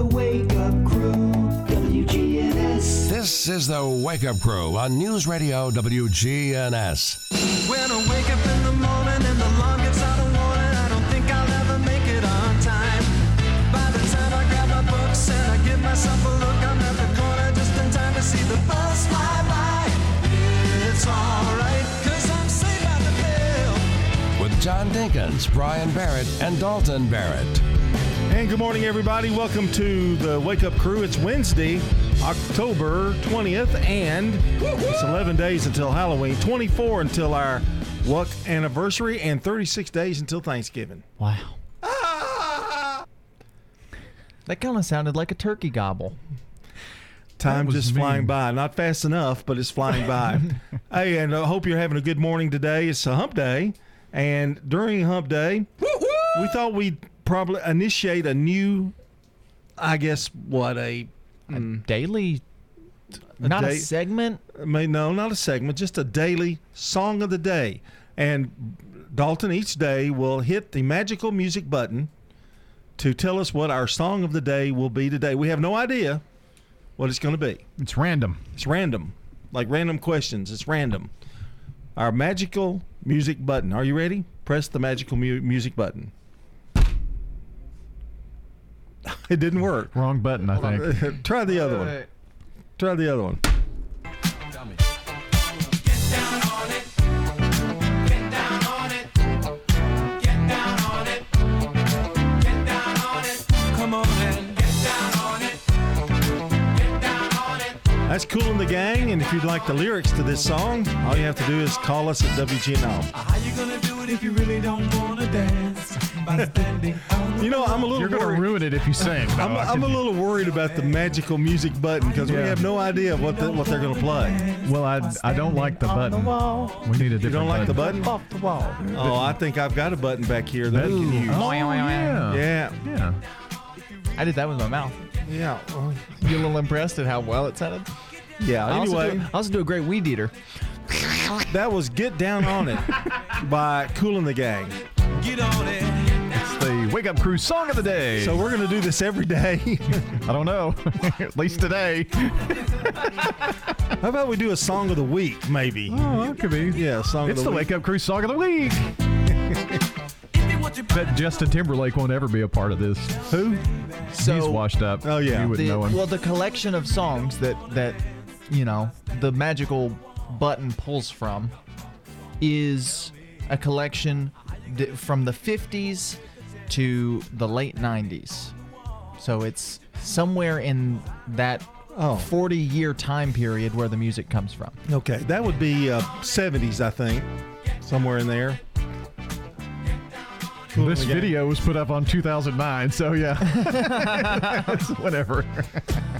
The Wake Up Crew, WGNS. This is the Wake Up Crew on News Radio WGNS. When I wake up in the morning and the alarm gets out of warning, I don't think I'll ever make it on time. By the time I grab my books and I give myself a look, I'm at the corner just in time to see the bus fly by. It's alright, cause I'm saved by the bell. With John Dinkins, Brian Barrett, and Dalton Barrett. And good morning, everybody. Welcome to the Wake Up Crew. It's Wednesday, October 20th, and it's 11 days until Halloween, 24 until our Wuck anniversary, and 36 days until Thanksgiving. Wow. Ah! That kind of sounded like a turkey gobble. Time just mean. flying by. Not fast enough, but it's flying by. hey, and I hope you're having a good morning today. It's a hump day, and during hump day, we thought we'd probably initiate a new, I guess, what, a hmm. Daily, not a segment. I mean, no, not a segment, just a daily song of the day. And Dalton each day will hit the magical music button to tell us what our song of the day will be today. We have no idea what it's going to be. It's random. It's random, like random questions. It's random. Our magical music button. Are you ready? Press the magical mu- music button. It didn't work. Wrong button, I think. Try the other one. Try the other one. Come on and get down on it. Get down on it. That's Kool and the Gang, and if you'd like the lyrics to this song, all you have to do is call us at WGNO. Uh, how you gonna do it if you really don't wanna dance? By standing on the You know, I'm a little You're going to ruin it if you sing. No, I'm, I I'm a little worried about the magical music button because we have no idea what the, what they're going to play. Well, I, I don't like the button. We need a different You don't like the button. button? Off the wall. Oh, I think I've got a button back here that we can use. Oh, yeah. Yeah, Yeah. I did that with my mouth. yeah, You a little impressed at how well it sounded? yeah. I also, do, I also do a great weed eater. that was "Get Down on It" by Kool and the Gang. Get on it. It's the Wake Up Crew song of the day. So we're going to do this every day. I don't know. At least today. How about we do a song of the week, maybe? Oh, that could be. Yeah, song It's of the the week. Wake Up Crew song of the week. If you want your Bet Justin Timberlake won't ever be a part of this. Who? So He's washed up. Oh, yeah. You wouldn't the, know him. well, the collection of songs that that you know the magical button pulls from is a collection from the 50s to the late 90s. So it's somewhere in that Oh. 40 year time period where the music comes from. Okay, that would be uh, 70s, I think, somewhere in there. Cool this in video was put up on 2009, so yeah. It's whatever.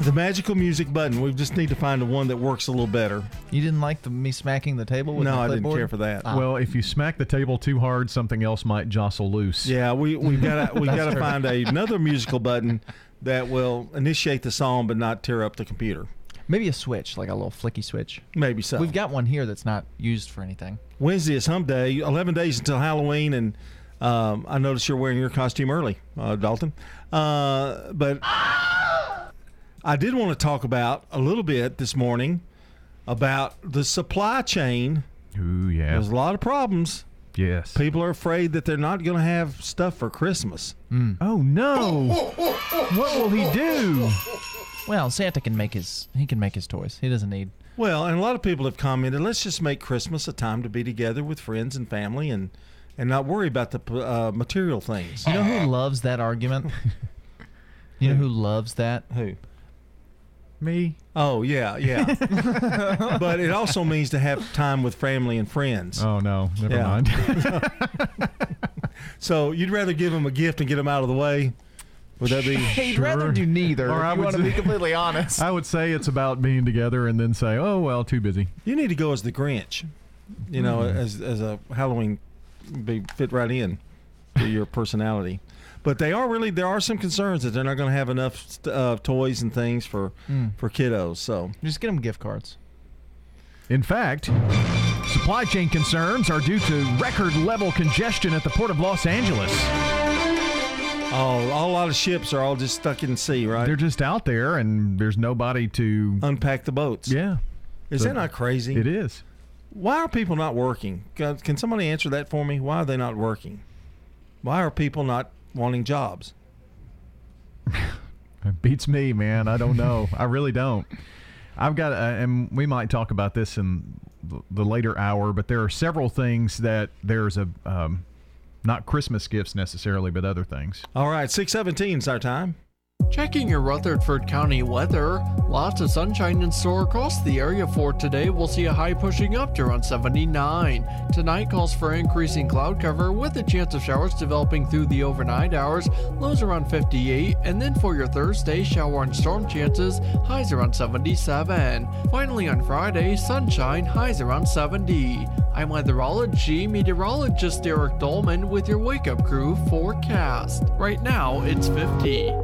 The magical music button. We just need to find the one that works a little better. You didn't like the, me smacking the table with No, my I didn't clipboard? care for that. Ah. Well, if you smack the table too hard, something else might jostle loose. Yeah, we we got to we got to find a, another musical button that will initiate the song but not tear up the computer. Maybe a switch, like a little flicky switch. Maybe so. We've got one here that's not used for anything. Wednesday is Hump Day. Eleven days until Halloween, and um, I noticed you're wearing your costume early, uh, Dalton. Uh, but I did want to talk about a little bit this morning about the supply chain. Ooh, yeah. There's a lot of problems. Yes. People are afraid that they're not going to have stuff for Christmas. Oh no! what will he do? Well, Santa can make his he can make his toys. He doesn't need. Well, and a lot of people have commented, let's just make Christmas a time to be together with friends and family and and not worry about the uh, material things. You know who loves that argument? You know who loves that? Who? Me? Oh, yeah, yeah. but it also means to have time with family and friends. Oh no, never Yeah. mind. So you'd rather give them a gift and get them out of the way? Would that be? He'd Sure. rather do neither. Or if I you would want to be say- completely honest. I would say it's about being together, and then say, "Oh well, too busy." You need to go as the Grinch. You know, hmm. as as a Halloween, be fit right in to your personality. But they are really there are some concerns that they're not going to have enough st- uh, toys and things for for kiddos. So Just get them gift cards. In fact, supply chain concerns are due to record level congestion at the Port of Los Angeles. Oh, a lot of ships are all just stuck in the sea, right? They're just out there, and there's nobody to. Unpack the boats. Yeah, Is So- that not crazy? it is. Why are people not working? Can can somebody answer that for me? Why are they not working? Why are people not wanting jobs? It beats me, man. I don't know. I really don't. I've got, uh, and we might talk about this in the- the later hour, but there are several things that there's a, um, not Christmas gifts necessarily, but other things. All right, 617 is our time. Checking your Rutherford County weather. Lots of sunshine in store across the area for today. We'll see a high pushing up to around 79. Tonight calls for increasing cloud cover with a chance of showers developing through the overnight hours. Lows around 58. And then for your Thursday, shower and storm chances. Highs around 77. Finally on Friday, sunshine. Highs around 70. I'm weatherology meteorologist Derek Dolman with your Wake Up Crew forecast. Right now, it's 50.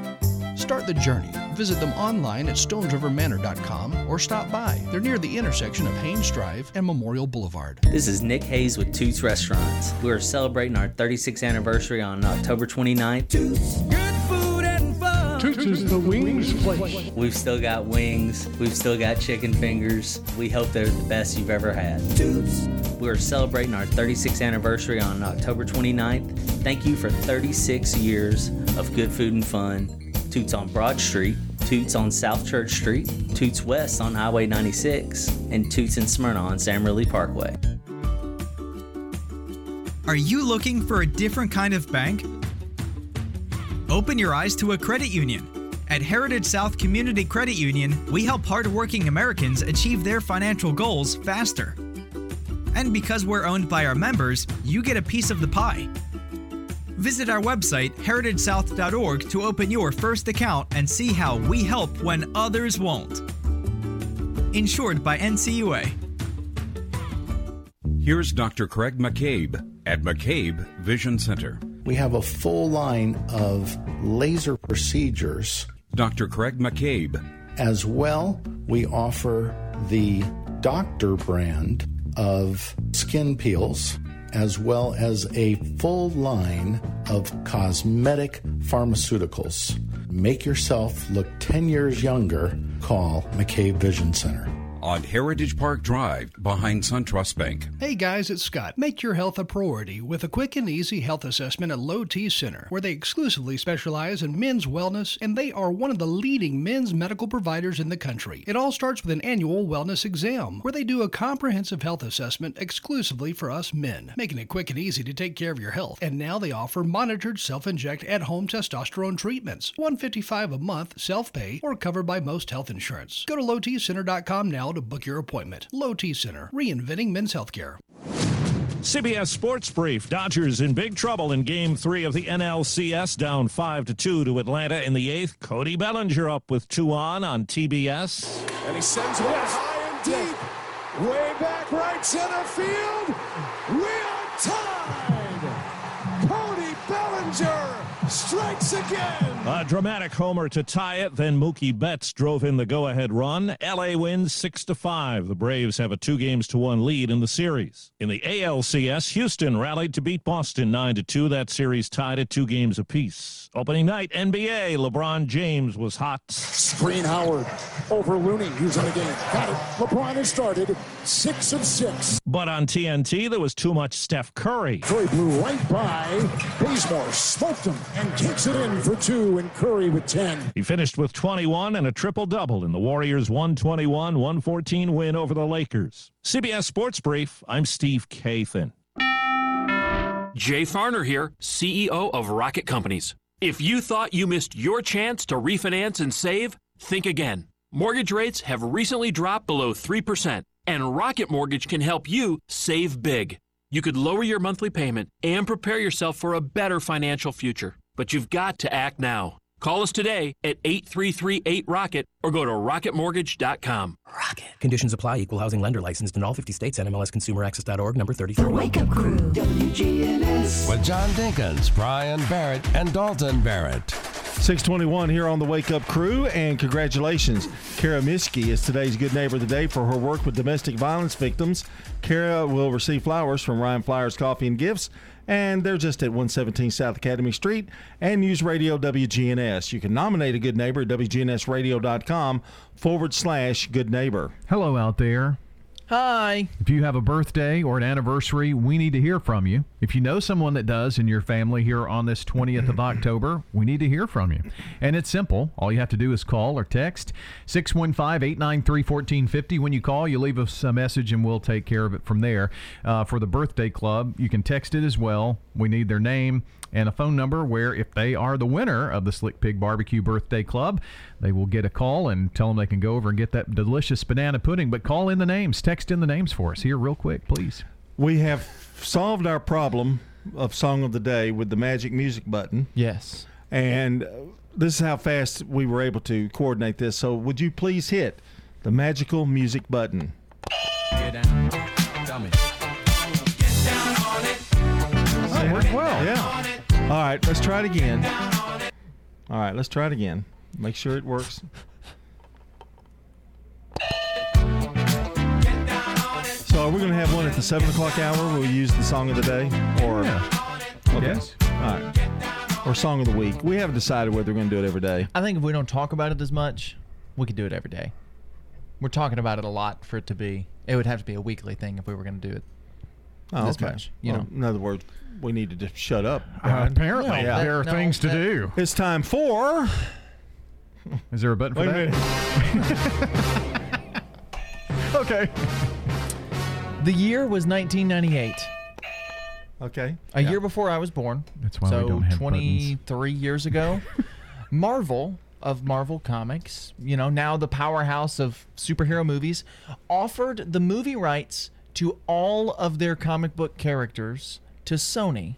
Start the journey. Visit them online at stonesrivermanor.com or stop by. They're near the intersection of Haynes Drive and Memorial Boulevard. This is Nick Hayes with Toots Restaurants. We are celebrating our 36th anniversary on October 29th. Toots is the wings place. We've still got wings, we've still got chicken fingers. We hope they're the best you've ever had. Toots. We are celebrating our 36th anniversary on October 29th. Thank you for 36 years of good food and fun. Toots on Broad Street, Toots on South Church Street, Toots West on Highway 96, and Toots in Smyrna on Sam Ridley Parkway. Are you looking for a different kind of bank? Open your eyes to a credit union. At Heritage South Community Credit Union, we help hardworking Americans achieve their financial goals faster. And because we're owned by our members, you get a piece of the pie. Visit our website, heritagesouth.org, to open your first account and see how we help when others won't. Insured by NCUA. Here's Dr. Craig McCabe at McCabe Vision Center. We have a full line of laser procedures. Dr. Craig McCabe. As well, we offer the doctor brand of skin peels, as well as a full line of cosmetic pharmaceuticals. Make yourself look 10 years younger. Call McCabe Vision Center. On Heritage Park Drive behind SunTrust Bank. Hey guys, it's Scott. Make your health a priority with a quick and easy health assessment at Low T Center, where they exclusively specialize in men's wellness and they are one of the leading men's medical providers in the country. It all starts with an annual wellness exam, where they do a comprehensive health assessment exclusively for us men, making it quick and easy to take care of your health. And now they offer monitored self-inject at-home testosterone treatments, 155 a month, self-pay, or covered by most health insurance. Go to lowtcenter.com now to book your appointment. Low T Center, reinventing men's healthcare. CBS Sports Brief. Dodgers in big trouble in Game Three of the NLCS, down five to two to Atlanta in the eighth. Cody Bellinger up with two on on TBS. And he sends one high and deep. Way back right center field. We are tied. Cody Bellinger strikes again. A dramatic homer to tie it. Then Mookie Betts drove in the go-ahead run. LA wins six to five. The Braves have a two games to one lead in the series. In the ALCS, Houston rallied to beat Boston nine to two. That series tied at two games apiece. Opening night NBA, LeBron James was hot. Screen Howard over Looney. He's in the game. Got it. LeBron has started six of six. But on TNT, there was too much Steph Curry. Curry blew right by Bazemore, smoked him, and kicks it in for two. And Curry with 10. He finished with 21 and a triple double in the Warriors' 121 114 win over the Lakers. CBS Sports Brief, I'm Steve Kathan. Jay Farner here, CEO of Rocket Companies. If you thought you missed your chance to refinance and save, think again. Mortgage rates have recently dropped below 3%, and Rocket Mortgage can help you save big. You could lower your monthly payment and prepare yourself for a better financial future. But you've got to act now. Call us today at 8338 Rocket or go to rocketmortgage.com. Rocket. Conditions apply. Equal housing lender licensed in all 50 states. NMLSConsumerAccess.org number 33. Wake Up Crew, WGNS. With John Dinkins, Brian Barrett, and Dalton Barrett. 621 here on the Wake Up Crew, and congratulations. Kara Miskey is today's Good Neighbor of the Day for her work with domestic violence victims. Kara will receive flowers from Ryan Flowers Coffee and Gifts, and they're just at 117 South Academy Street and News Radio WGNS. You can nominate a good neighbor at WGNSradio.com forward slash good neighbor. Hello out there. Hi. If you have a birthday or an anniversary, we need to hear from you. If you know someone that does in your family here on this 20th of October, we need to hear from you. And it's simple. All you have to do is call or text 615 893 1450. When you call, you leave us a message and we'll take care of it from there. Uh, for the birthday club, you can text it as well. We need their name and a phone number where if they are the winner of the Slick Pig Barbecue Birthday Club, they will get a call and tell them they can go over and get that delicious banana pudding. But call in the names, text in the names for us here real quick, please. We have solved our problem of Song of the Day with the magic music button. Yes. And uh, this is how fast we were able to coordinate this. So, would you please hit the magical music button? Get down, dummy. Get down on it. Oh, worked well. Yeah. All right, let's try it again. All right, let's try it again. Make sure it works. So, are we going to have one at the seven o'clock hour? We'll use the song of the day, or okay. Yes. All right, or song of the week. We haven't decided whether we're going to do it every day. I think if we don't talk about it as much, we could do it every day. We're talking about it a lot for it to be. It would have to be a weekly thing if we were going to do it. Oh, this okay. much, you Well, know. in other words, we need to just shut up. Uh, Brian. apparently, No, there are no, things to that- do. It's time for. Is there a button for Wait a that? okay. The year was 1998. Okay. A year before I was born. That's why we so don't have 23 years ago. Marvel of Marvel Comics, you know, now the powerhouse of superhero movies, offered the movie rights to all of their comic book characters to Sony.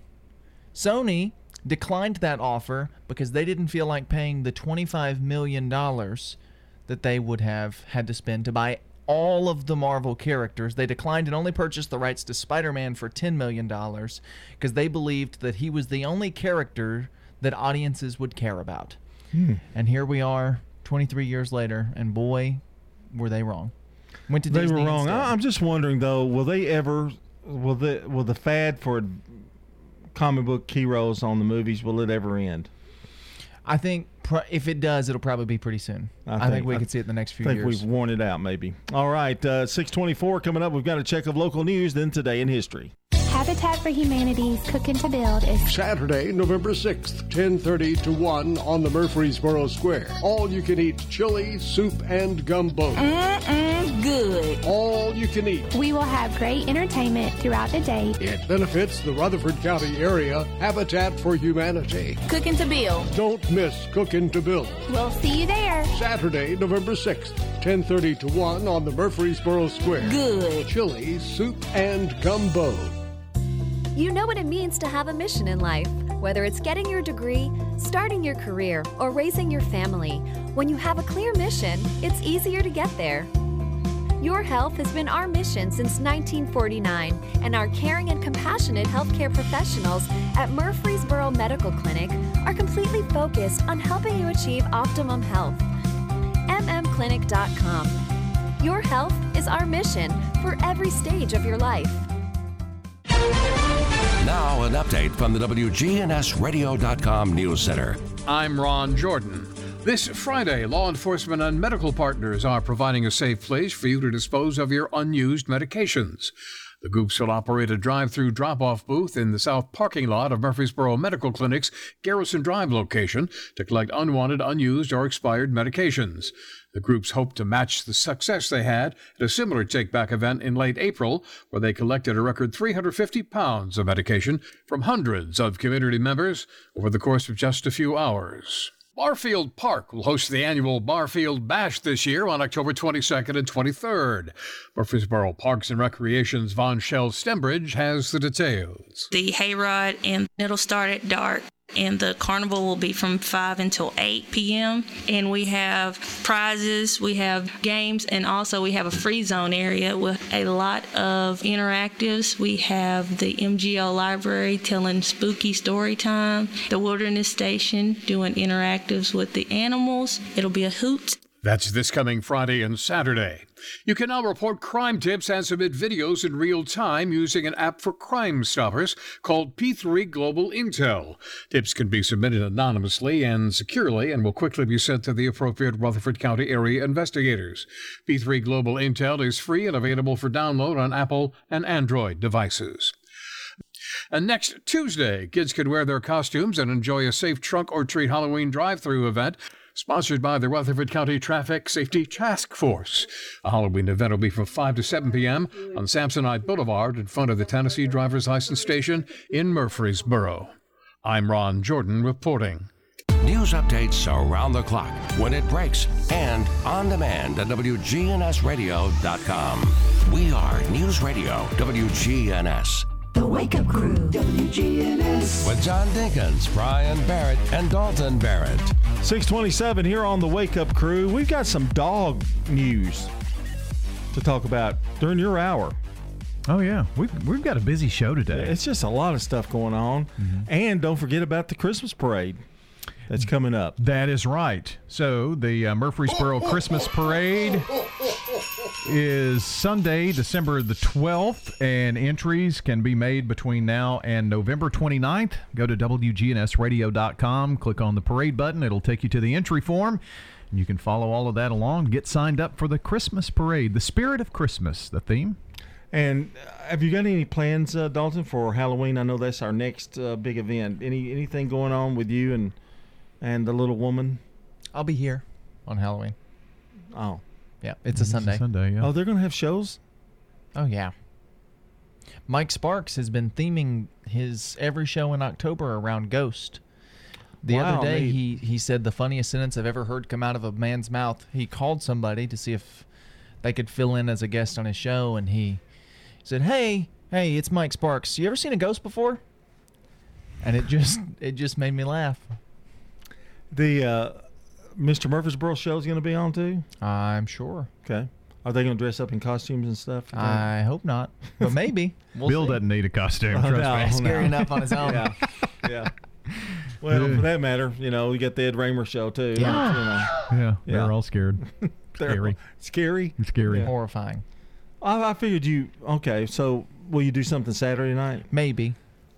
Sony declined that offer because they didn't feel like paying the $25 million that they would have had to spend to buy all of the Marvel characters. They declined and only purchased the rights to Spider Man for $10 million because they believed that he was the only character that audiences would care about. Hmm. And here we are 23 years later, and boy, were they wrong. Went to They Disney were wrong. instead. I'm just wondering though, will they ever? Will the will the fad for comic book heroes on the movies will it ever end? I think pr- if it does, it'll probably be pretty soon. I, think, we could see it in the next few I think years. we've worn it out, maybe. All right, uh, 624 coming up. We've got a check of local news, then today in history. Habitat for Humanity's Cooking to Build is Saturday, November 6th, 10:30 to 1 on the Murfreesboro Square. All you can eat chili, soup and gumbo. Mm-mm, good. All you can eat. We will have great entertainment throughout the day. It benefits the Rutherford County area Habitat for Humanity. Cooking to Build. Don't miss Cooking to Build. We'll see you there. Saturday, November 6th, 10:30 to 1 on the Murfreesboro Square. Good. Chili, soup and gumbo. You know what it means to have a mission in life, whether it's getting your degree, starting your career, or raising your family. When you have a clear mission, it's easier to get there. Your health has been our mission since 1949, and our caring and compassionate healthcare professionals at Murfreesboro Medical Clinic are completely focused on helping you achieve optimum health. MMClinic.com. Your health is our mission for every stage of your life. Now, an update from the WGNSradio.com News Center. I'm Ron Jordan. This Friday, law enforcement and medical partners are providing a safe place for you to dispose of your unused medications. The groups will operate a drive through drop off booth in the south parking lot of Murfreesboro Medical Clinic's Garrison Drive location to collect unwanted, unused, or expired medications. The groups hope to match the success they had at a similar take back event in late April, where they collected a record 350 pounds of medication from hundreds of community members over the course of just a few hours. Barfield Park will host the annual Barfield Bash this year on October 22nd and 23rd. Murfreesboro Parks and Recreation's Von Shell Stembridge has the details. the hayride, and it'll start at dark. And the carnival will be from 5 until 8 p.m. And we have prizes, we have games, and also we have a free zone area with a lot of interactives. We have the MGL library telling spooky story time, the wilderness station doing interactives with the animals. It'll be a hoot. That's this coming Friday and Saturday. You can now report crime tips and submit videos in real time using an app for Crime Stoppers called P3 Global Intel. Tips can be submitted anonymously and securely and will quickly be sent to the appropriate Rutherford County area investigators. P3 Global Intel is free and available for download on Apple and Android devices. And next Tuesday, kids can wear their costumes and enjoy a safe trunk or treat Halloween drive through event sponsored by the Rutherford County Traffic Safety Task Force. A Halloween event will be from 5 to 7 p.m. on Samsonite Boulevard in front of the Tennessee Driver's License Station in Murfreesboro. I'm Ron Jordan reporting. News updates around the clock, when it breaks, and on demand at WGNSradio.com. We are News Radio WGNS. The Wake Up Crew, WGNS. With John Dinkins, Brian Barrett, and Dalton Barrett. 627 here on the Wake Up Crew. We've got some dog news to talk about during your hour. Oh yeah, we've we've got a busy show today. It's just a lot of stuff going on, and don't forget about the Christmas parade that's coming up. That is right. So the uh, Murfreesboro Christmas Parade is Sunday, December the 12th, and entries can be made between now and November 29th. Go to WGNSradio.com, click on the parade button. It'll take you to the entry form. And you can follow all of that along. Get signed up for the Christmas parade, the spirit of Christmas, the theme. And uh, have you got any plans, uh, Dalton, for Halloween? I know that's our next uh, big event. Any anything going on with you and and the little woman? I'll be here on Halloween. Oh, Yeah, it's a Sunday. Sunday, yeah. oh, they're going to have shows. Oh yeah. Mike Sparks has been theming his every show in October around Ghost. The Wow, other day neat. he he said the funniest sentence I've ever heard come out of a man's mouth. He called somebody to see if they could fill in as a guest on his show and he said, "Hey, hey, it's Mike Sparks. You ever seen a ghost before?" And it just it just made me laugh. The uh, Mr. Murfreesboro show is going to be on too. I'm sure. Okay. Are they going to dress up in costumes and stuff? you? I hope not, but maybe. We'll Bill see. doesn't need a costume. Oh, trust no, me. no. Scary enough on his own. Yeah. yeah. Well, for that matter, you know, we got the Ed Raymer show too. Yeah. You know, Yeah, Yeah. they're all scared. They're Scary. Scary. Scary. Horrifying. I, I figured you. Okay, so will you do something Saturday night? Maybe.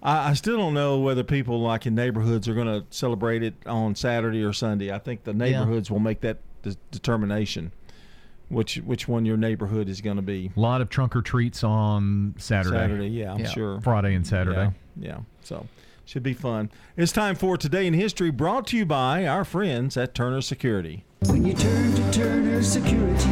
I, I still don't know whether people like in neighborhoods are going to celebrate it on Saturday or Sunday. I think the neighborhoods will make that de- determination, which which one your neighborhood is going to be. A lot of trunk or treats on Saturday. Saturday, yeah, I'm Yeah. sure. Friday and Saturday. Yeah, yeah. So should be fun. It's time for today in history, brought to you by our friends at Turner Security. When you turn to Turner Security,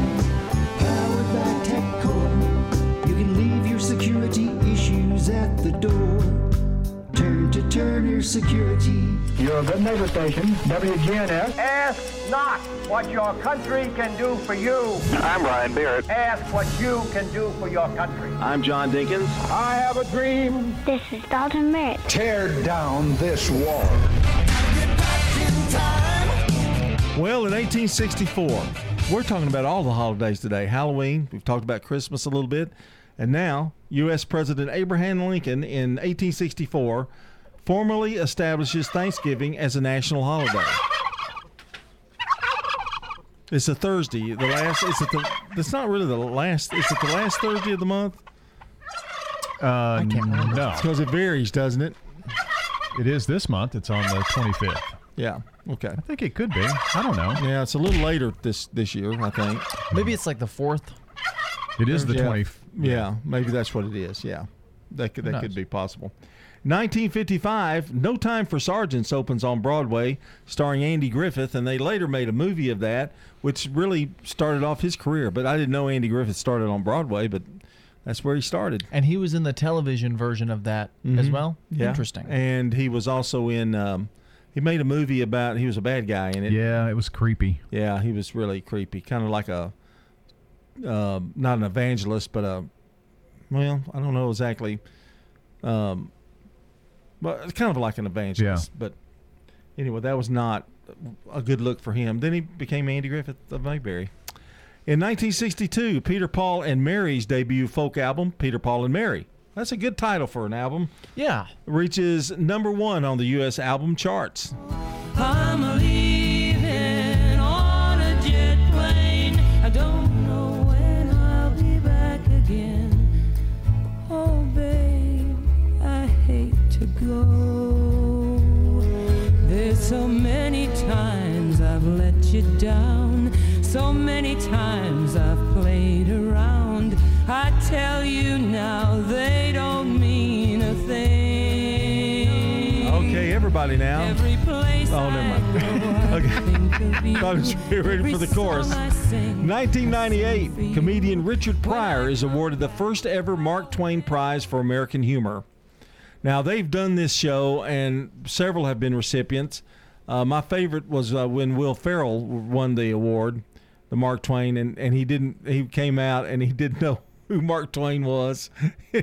Security. You're a good neighbor station, WGNS. Ask not what your country can do for you. I'm Brian Barrett. Ask what you can do for your country. I'm John Dinkins. I have a dream. This is Dalton Barrett. Tear down this wall. Well, in 1864, we're talking about all the holidays today. Halloween, we've talked about Christmas a little bit, and now U.S. President Abraham Lincoln in 1864 formally establishes Thanksgiving as a national holiday. It's a Thursday. The last. It's the. It's not really the last. It's at the last Thursday of the month. Uh, no, because it varies, doesn't it? It is this month. It's on the 25th. Yeah. Okay. I think it could be. I don't know. Yeah, it's a little later this this year. I think. Maybe it's like the fourth. It is the yeah. 20. Yeah, maybe that's what it is. Yeah, that could Who that could be possible. 1955, No Time for Sergeants opens on Broadway, starring Andy Griffith, and they later made a movie of that, which really started off his career. But I didn't know Andy Griffith started on Broadway, but that's where he started. And he was in the television version of that as Mhm. well. Yeah. Interesting. And he was also in. Um, he made a movie about. He was a bad guy in it. Yeah, it was creepy. Yeah, he was really creepy, kind of like a, uh, not an evangelist, but a, well, I don't know exactly, um, but it's kind of like an evangelist, but anyway, that was not a good look for him. Then he became Andy Griffith of Mayberry. In 1962, Peter Paul and Mary's debut folk album, Peter Paul and Mary. That's a good title for an album. Yeah. Reaches number one on the U.S. album charts. I'm let you down. So many times I've played around. I tell you now, they don't mean a thing. Okay, everybody now. Every place Oh, never mind. okay. I was ready for the chorus. 1998, comedian Richard Pryor is awarded the first ever Mark Twain Prize for American Humor. Now, they've done this show, and several have been recipients. Uh, my favorite was uh, when Will Ferrell won the award, the Mark Twain, and, and he didn't. He came out and he didn't know who Mark Twain was,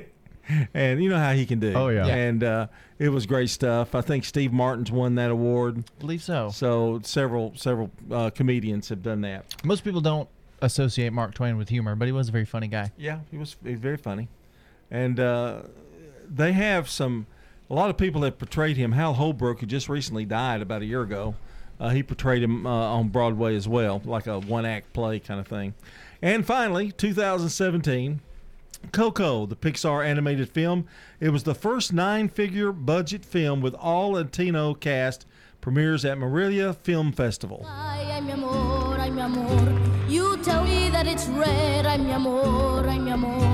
and you know how he can do. Oh, yeah. And uh, it was great stuff. I think Steve Martin's won that award. I believe so. So several several uh, comedians have done that. Most people don't associate Mark Twain with humor, but he was a very funny guy. Yeah, he was he was very funny, and uh, they have some. A lot of people have portrayed him. Hal Holbrook, who just recently died about a year ago, uh, he portrayed him uh, on Broadway as well, like a one act play kind of thing. And finally, 2017, Coco, the Pixar animated film. It was the first nine figure budget film with all Latino cast, premieres at Morelia Film Festival. Amor, amor. You tell me that it's red. Amor, amor.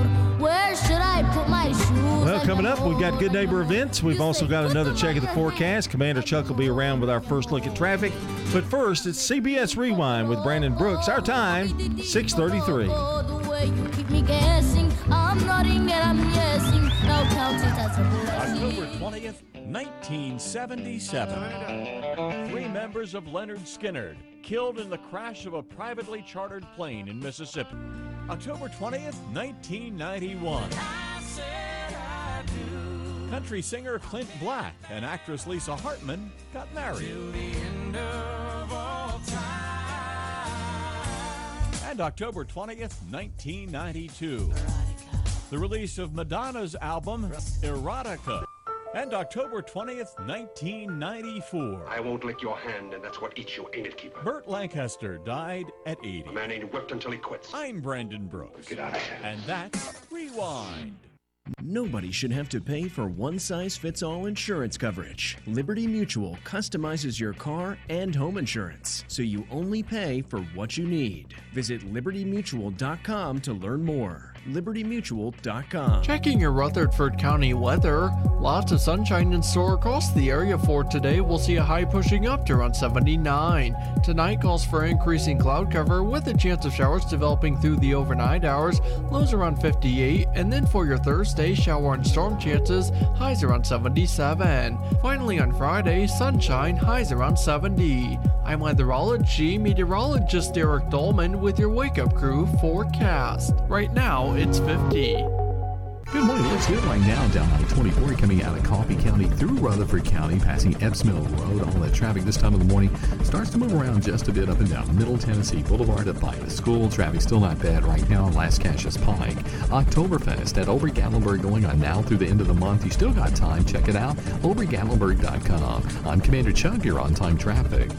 Where should I put my shoes? Well, coming up, we've got good neighbor events. We've also got another check of the forecast. Commander Chuck will be around with our first look at traffic. But first, it's CBS Rewind with Brandon Brooks. Our time, 633. The way you keep me guessing. I'm nodding and I'm guessing. Now count it as a blessing. October 20th, 1977. Three members of Lynyrd Skynyrd killed in the crash of a privately chartered plane in Mississippi. October 20th, 1991. Country singer Clint Black and actress Lisa Hartman got married. And October 20th, 1992. The release of Madonna's album Erotica. And October 20th, 1994. I won't lick your hand, and that's what eats you, ain't it, Keeper? Burt Lancaster died at 80. A man ain't whipped until he quits. I'm Brandon Brooks. Get out of here. And that's Rewind. Nobody should have to pay for one size fits all insurance coverage. Liberty Mutual customizes your car and home insurance, so you only pay for what you need. Visit libertymutual.com to learn more. libertymutual.com. Checking your Rutherford County weather. Lots of sunshine in store across the area for today. We'll see a high pushing up to around 79. Tonight calls for increasing cloud cover with a chance of showers developing through the overnight hours. Lows around 58. And then for your Thursday, shower and storm chances. Highs around 77. Finally on Friday, sunshine. Highs around 70. I'm weatherology meteorologist Eric Dolman with your wake up crew forecast. Right now, it's 50. Good morning. Looks good right now down I 24 coming out of Coffee County through Rutherford County, passing Epps Mill Road. All that traffic this time of the morning starts to move around just a bit up and down Middle Tennessee Boulevard up by the school. Traffic still not bad right now. On Lascassas Pike. Oktoberfest at Ober Gatlinburg going on now through the end of the month. You still got time. Check it out. OberGatlinburg.com. I'm Commander Chuck. You're on time traffic.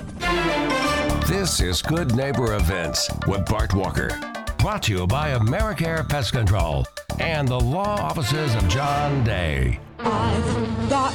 This is Good Neighbor Events with Bart Walker. Brought to you by Americare Pest Control and the law offices of John Day. I've got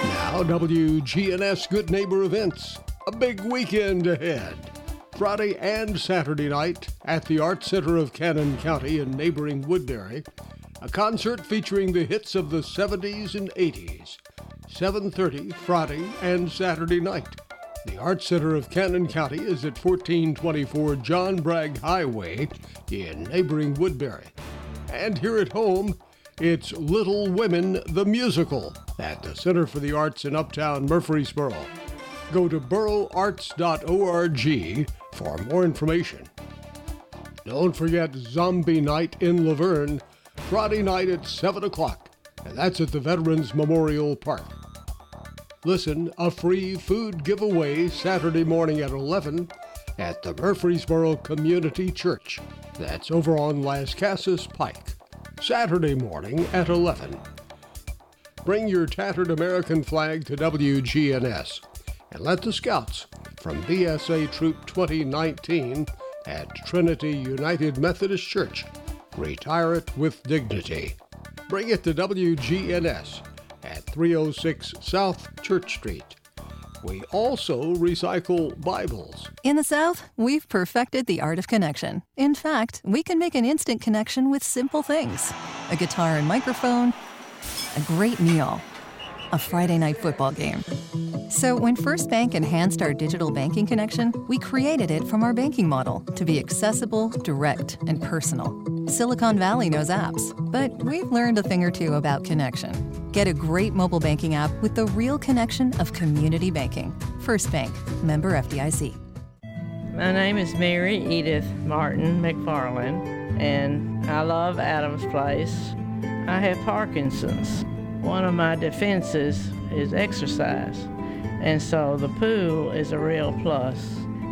Now, WGNS Good Neighbor Events. A big weekend ahead. Friday and Saturday night at the Art Center of Cannon County in neighboring Woodbury. A concert featuring the hits of the 70s and 80s. 7:30 Friday and Saturday night. The Art Center of Cannon County is at 1424 John Bragg Highway in neighboring Woodbury. And here at home, it's Little Women the Musical at the Center for the Arts in Uptown Murfreesboro. Go to boroarts.org for more information. Don't forget Zombie Night in La Vergne, Friday night at 7 o'clock, and that's at the Veterans Memorial Park. Listen, a free food giveaway Saturday morning at 11 at the Murfreesboro Community Church. That's over on Lascassas Pike. Saturday morning at 11. Bring your tattered American flag to WGNS and let the Scouts from BSA Troop 2019 at Trinity United Methodist Church retire it with dignity. Bring it to WGNS at 306 South Church Street. We also recycle Bibles. In the South, we've perfected the art of connection. In fact, we can make an instant connection with simple things a guitar and microphone, a great meal, a Friday night football game. So, when First Bank enhanced our digital banking connection, we created it from our banking model to be accessible, direct, and personal. Silicon Valley knows apps, but we've learned a thing or two about connection. Get a great mobile banking app with the real connection of community banking. First Bank, member FDIC. My name is Mary Edith Martin McFarland, and I love Adams Place. I have Parkinson's. One of my defenses is exercise, and so the pool is a real plus,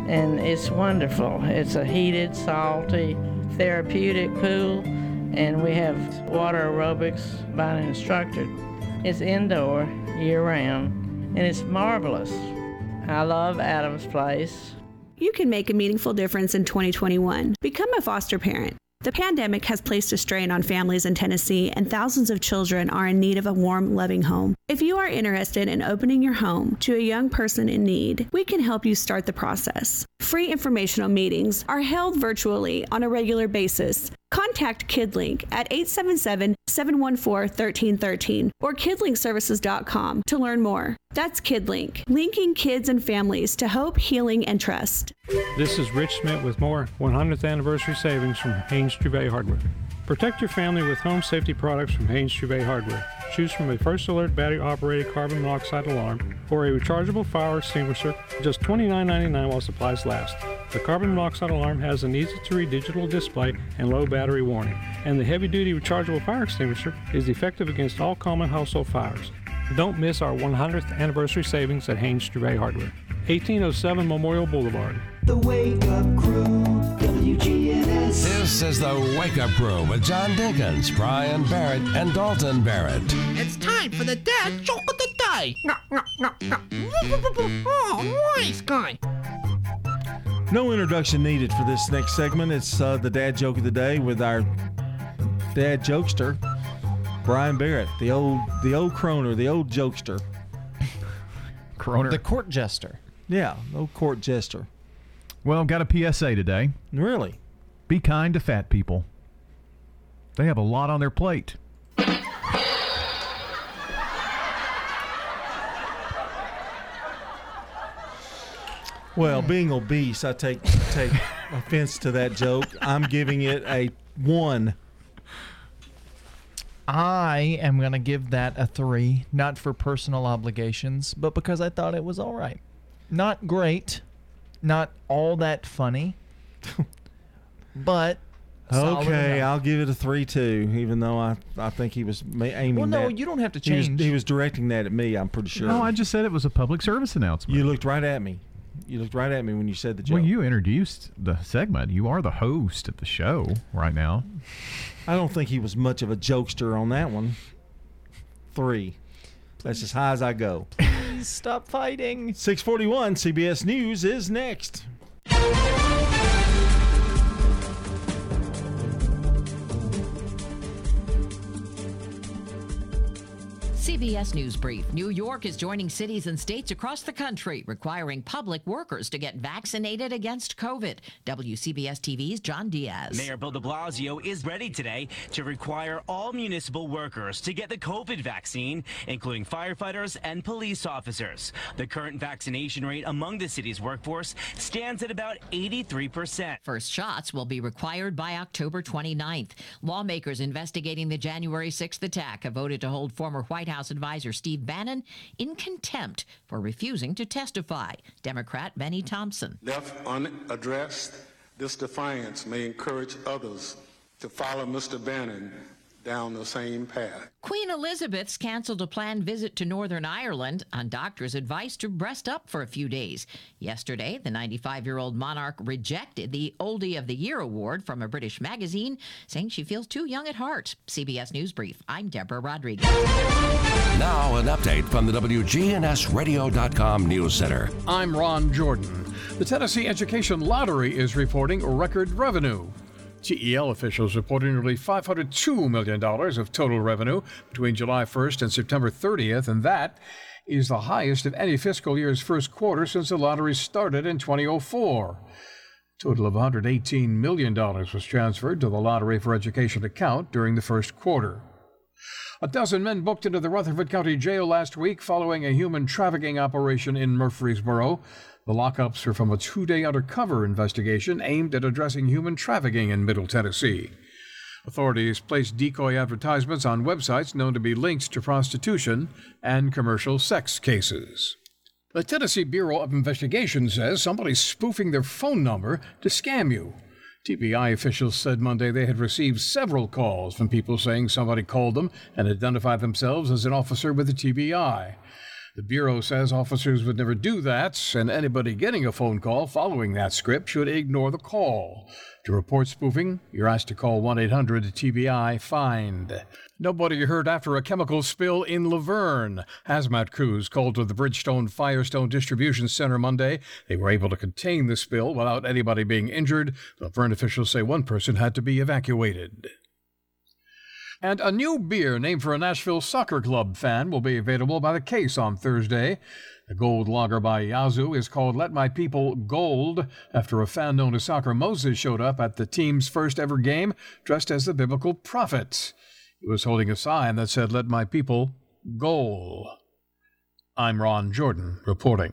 and it's wonderful. It's a heated, salty, therapeutic pool, and we have water aerobics by an instructor. It's indoor year round, and it's marvelous. I love Adams Place. You can make a meaningful difference in 2021. Become a foster parent. The pandemic has placed a strain on families in Tennessee, and thousands of children are in need of a warm, loving home. If you are interested in opening your home to a young person in need, we can help you start the process. Free informational meetings are held virtually on a regular basis. Contact KidLink at 877 714 1313 or kidlinkservices.com to learn more. That's KidLink, linking kids and families to hope, healing, and trust. This is Rich Smith with more 100th anniversary savings from Haynes Trevay Hardware. Protect your family with home safety products from Haynes Trevay Hardware. Choose from a First Alert battery operated carbon monoxide alarm or a rechargeable fire extinguisher just $29.99 while supplies last. The carbon monoxide alarm has an easy to read digital display and low battery warning, and the heavy duty rechargeable fire extinguisher is effective against all common household fires. Don't miss our 100th anniversary savings at Haynes Trevay Hardware, 1807 Memorial Boulevard. The Wake Up Crew, WGNS. This is the Wake Up Crew with John Dinkins, Brian Barrett, and Dalton Barrett. It's time for the dad joke of the day. No, no, no, no. Oh, nice guy. No introduction needed for this next segment. It's uh, the dad joke of the day with our dad jokester, Brian Barrett, the old the old croner, the old jokester. Croner. The court jester. Yeah, old court jester. Well, got a PSA today. Really? Be kind to fat people. They have a lot on their plate. Well, being obese, I take take offense to that joke. I'm giving it a one. I am going to give that a three, not for personal obligations, but because I thought it was all right. Not great, not all that funny, but Okay, enough. I'll give it a three-two, Even though I I think he was ma- aiming. Well, no, that- you don't have to He was, change. he was directing that at me. I'm pretty sure. No, I just said it was a public service announcement. You looked right at me. You looked right at me when you said the joke. Well, you introduced the segment. You are the host of the show right now. I don't think he was much of a jokester on that one. Three. That's as high as I go. Please stop fighting. 641 CBS News is next. CBS News Brief. New York is joining cities and states across the country requiring public workers to get vaccinated against COVID. WCBS TV's John Diaz. Mayor Bill de Blasio is ready today to require all municipal workers to get the COVID vaccine, including firefighters and police officers. The current vaccination rate among the city's workforce stands at about 83%. First shots will be required by October 29th. Lawmakers investigating the January 6th attack have voted to hold former White House advisor Steve Bannon in contempt for refusing to testify. Democrat Bennie Thompson. Left unaddressed, this defiance may encourage others to follow Mr. Bannon down the same path. Queen Elizabeth's canceled a planned visit to Northern Ireland on doctors' advice to breast up for a few days. Yesterday, the 95 year old monarch rejected the Oldie of the Year award from a British magazine, saying she feels too young at heart. CBS News Brief. I'm Deborah Rodriguez. Now, an update from the WGNSradio.com News Center. I'm Ron Jordan. The Tennessee Education Lottery is reporting record revenue. TEL officials reported nearly $502 million of total revenue between July 1st and September 30th, and that is the highest of any fiscal year's first quarter since the lottery started in 2004. A total of $118 million was transferred to the Lottery for Education account during the first quarter. A dozen men booked into the Rutherford County Jail last week following a human trafficking operation in Murfreesboro. The lockups are from a two day undercover investigation aimed at addressing human trafficking in Middle Tennessee. Authorities placed decoy advertisements on websites known to be linked to prostitution and commercial sex cases. The Tennessee Bureau of Investigation says somebody's spoofing their phone number to scam you. TBI officials said Monday they had received several calls from people saying somebody called them and identified themselves as an officer with the TBI. The Bureau says officers would never do that, and anybody getting a phone call following that script should ignore the call. To report spoofing, you're asked to call 1 800 TBI FIND. Nobody hurt after a chemical spill in La Vergne. Hazmat crews called to the Bridgestone Firestone Distribution Center Monday. They were able to contain the spill without anybody being injured. La Vergne officials say one person had to be evacuated. And a new beer named for a Nashville Soccer Club fan will be available by the case on Thursday. The gold lager by Yazoo is called Let My People Gold after a fan known as Soccer Moses showed up at the team's first ever game dressed as the biblical prophet. He was holding a sign that said, Let My People Goal. I'm Ron Jordan reporting.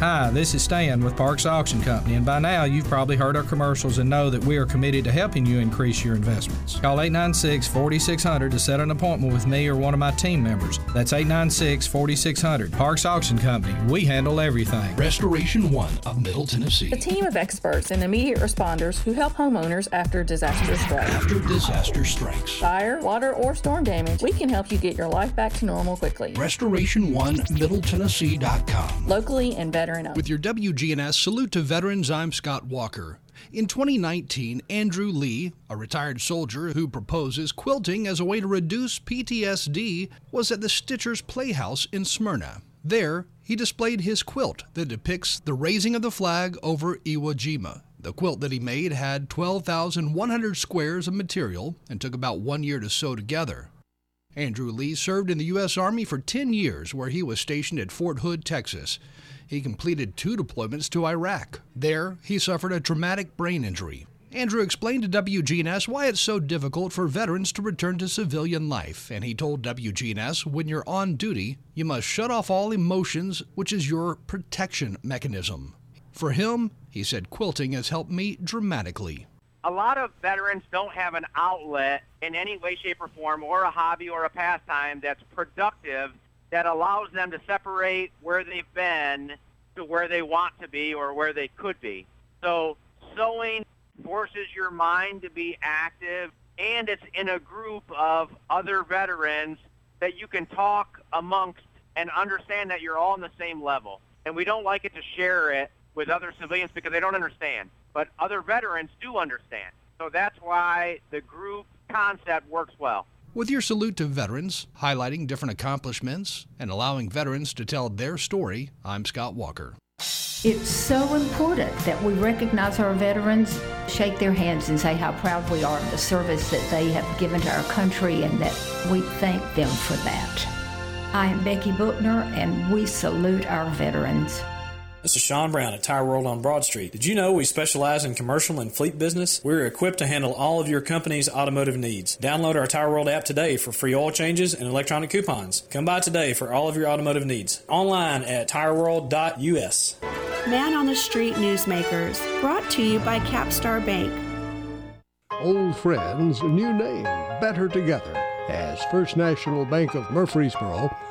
Hi, this is Stan with Parks Auction Company, and by now you've probably heard our commercials and know that we are committed to helping you increase your investments. Call 896 4600 to set an appointment with me or one of my team members. That's 896 4600. Parks Auction Company, we handle everything. Restoration One of Middle Tennessee. A team of experts and immediate responders who help homeowners after disaster strikes. After disaster strikes. Fire, water, or storm damage, we can help you get your life back to normal quickly. Restoration One Middle Tennessee.com. Locally and veteran. With your WGNS salute to veterans, I'm Scott Walker. In 2019, Andrew Lee, a retired soldier who proposes quilting as a way to reduce PTSD, was at the Stitchers Playhouse in Smyrna. There, he displayed his quilt that depicts the raising of the flag over Iwo Jima. The quilt that he made had 12,100 squares of material and took about one year to sew together. Andrew Lee served in the U.S. Army for 10 years, where he was stationed at Fort Hood, Texas. He completed two deployments to Iraq. There, he suffered a traumatic brain injury. Andrew explained to WGNS why it's so difficult for veterans to return to civilian life, and he told WGNS when you're on duty, you must shut off all emotions, which is your protection mechanism. For him, he said quilting has helped me dramatically. A lot of veterans don't have an outlet in any way, shape, or form, or a hobby or a pastime that's productive that allows them to separate where they've been to where they want to be or where they could be. So sewing forces your mind to be active and it's in a group of other veterans that you can talk amongst and understand that you're all on the same level. And we don't like it to share it with other civilians because they don't understand. But other veterans do understand. So that's why the group concept works well. With your salute to veterans, highlighting different accomplishments, and allowing veterans to tell their story, I'm Scott Walker. It's so important that we recognize our veterans, shake their hands, and say how proud we are of the service that they have given to our country and that we thank them for that. I am Becky Bookner, and we salute our veterans. This is Sean Brown at Tire World on Broad Street. Did you know we specialize in commercial and fleet business? We're equipped to handle all of your company's automotive needs. Download our Tire World app today for free oil changes and electronic coupons. Come by today for all of your automotive needs. Online at tireworld.us. Man on the Street Newsmakers, brought to you by Capstar Bank. Old friends, new name, better together. As First National Bank of Murfreesboro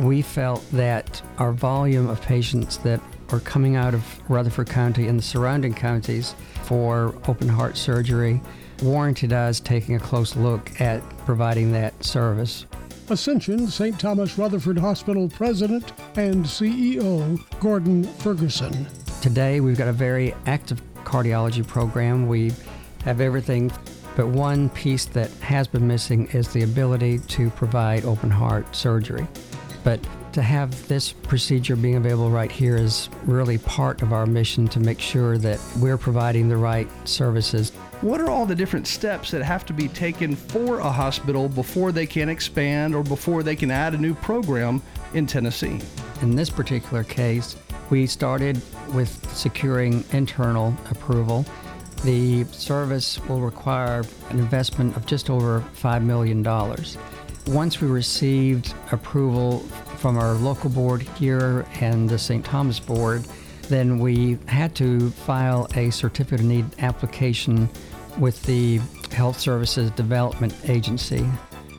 we felt that our volume of patients that are coming out of Rutherford County and the surrounding counties for open heart surgery warranted us taking a close look at providing that service. Ascension St. Thomas Rutherford Hospital President and CEO Gordon Ferguson. Today, we've got a very active cardiology program. We have everything, but one piece that has been missing is the ability to provide open heart surgery. But to have this procedure being available right here is really part of our mission to make sure that we're providing the right services. What are all the different steps that have to be taken for a hospital before they can expand or before they can add a new program in Tennessee? In this particular case, we started with securing internal approval. The service will require an investment of just over $5 million. Once we received approval from our local board here and the St. Thomas board, then we had to file a certificate of need application with the Health Services Development Agency.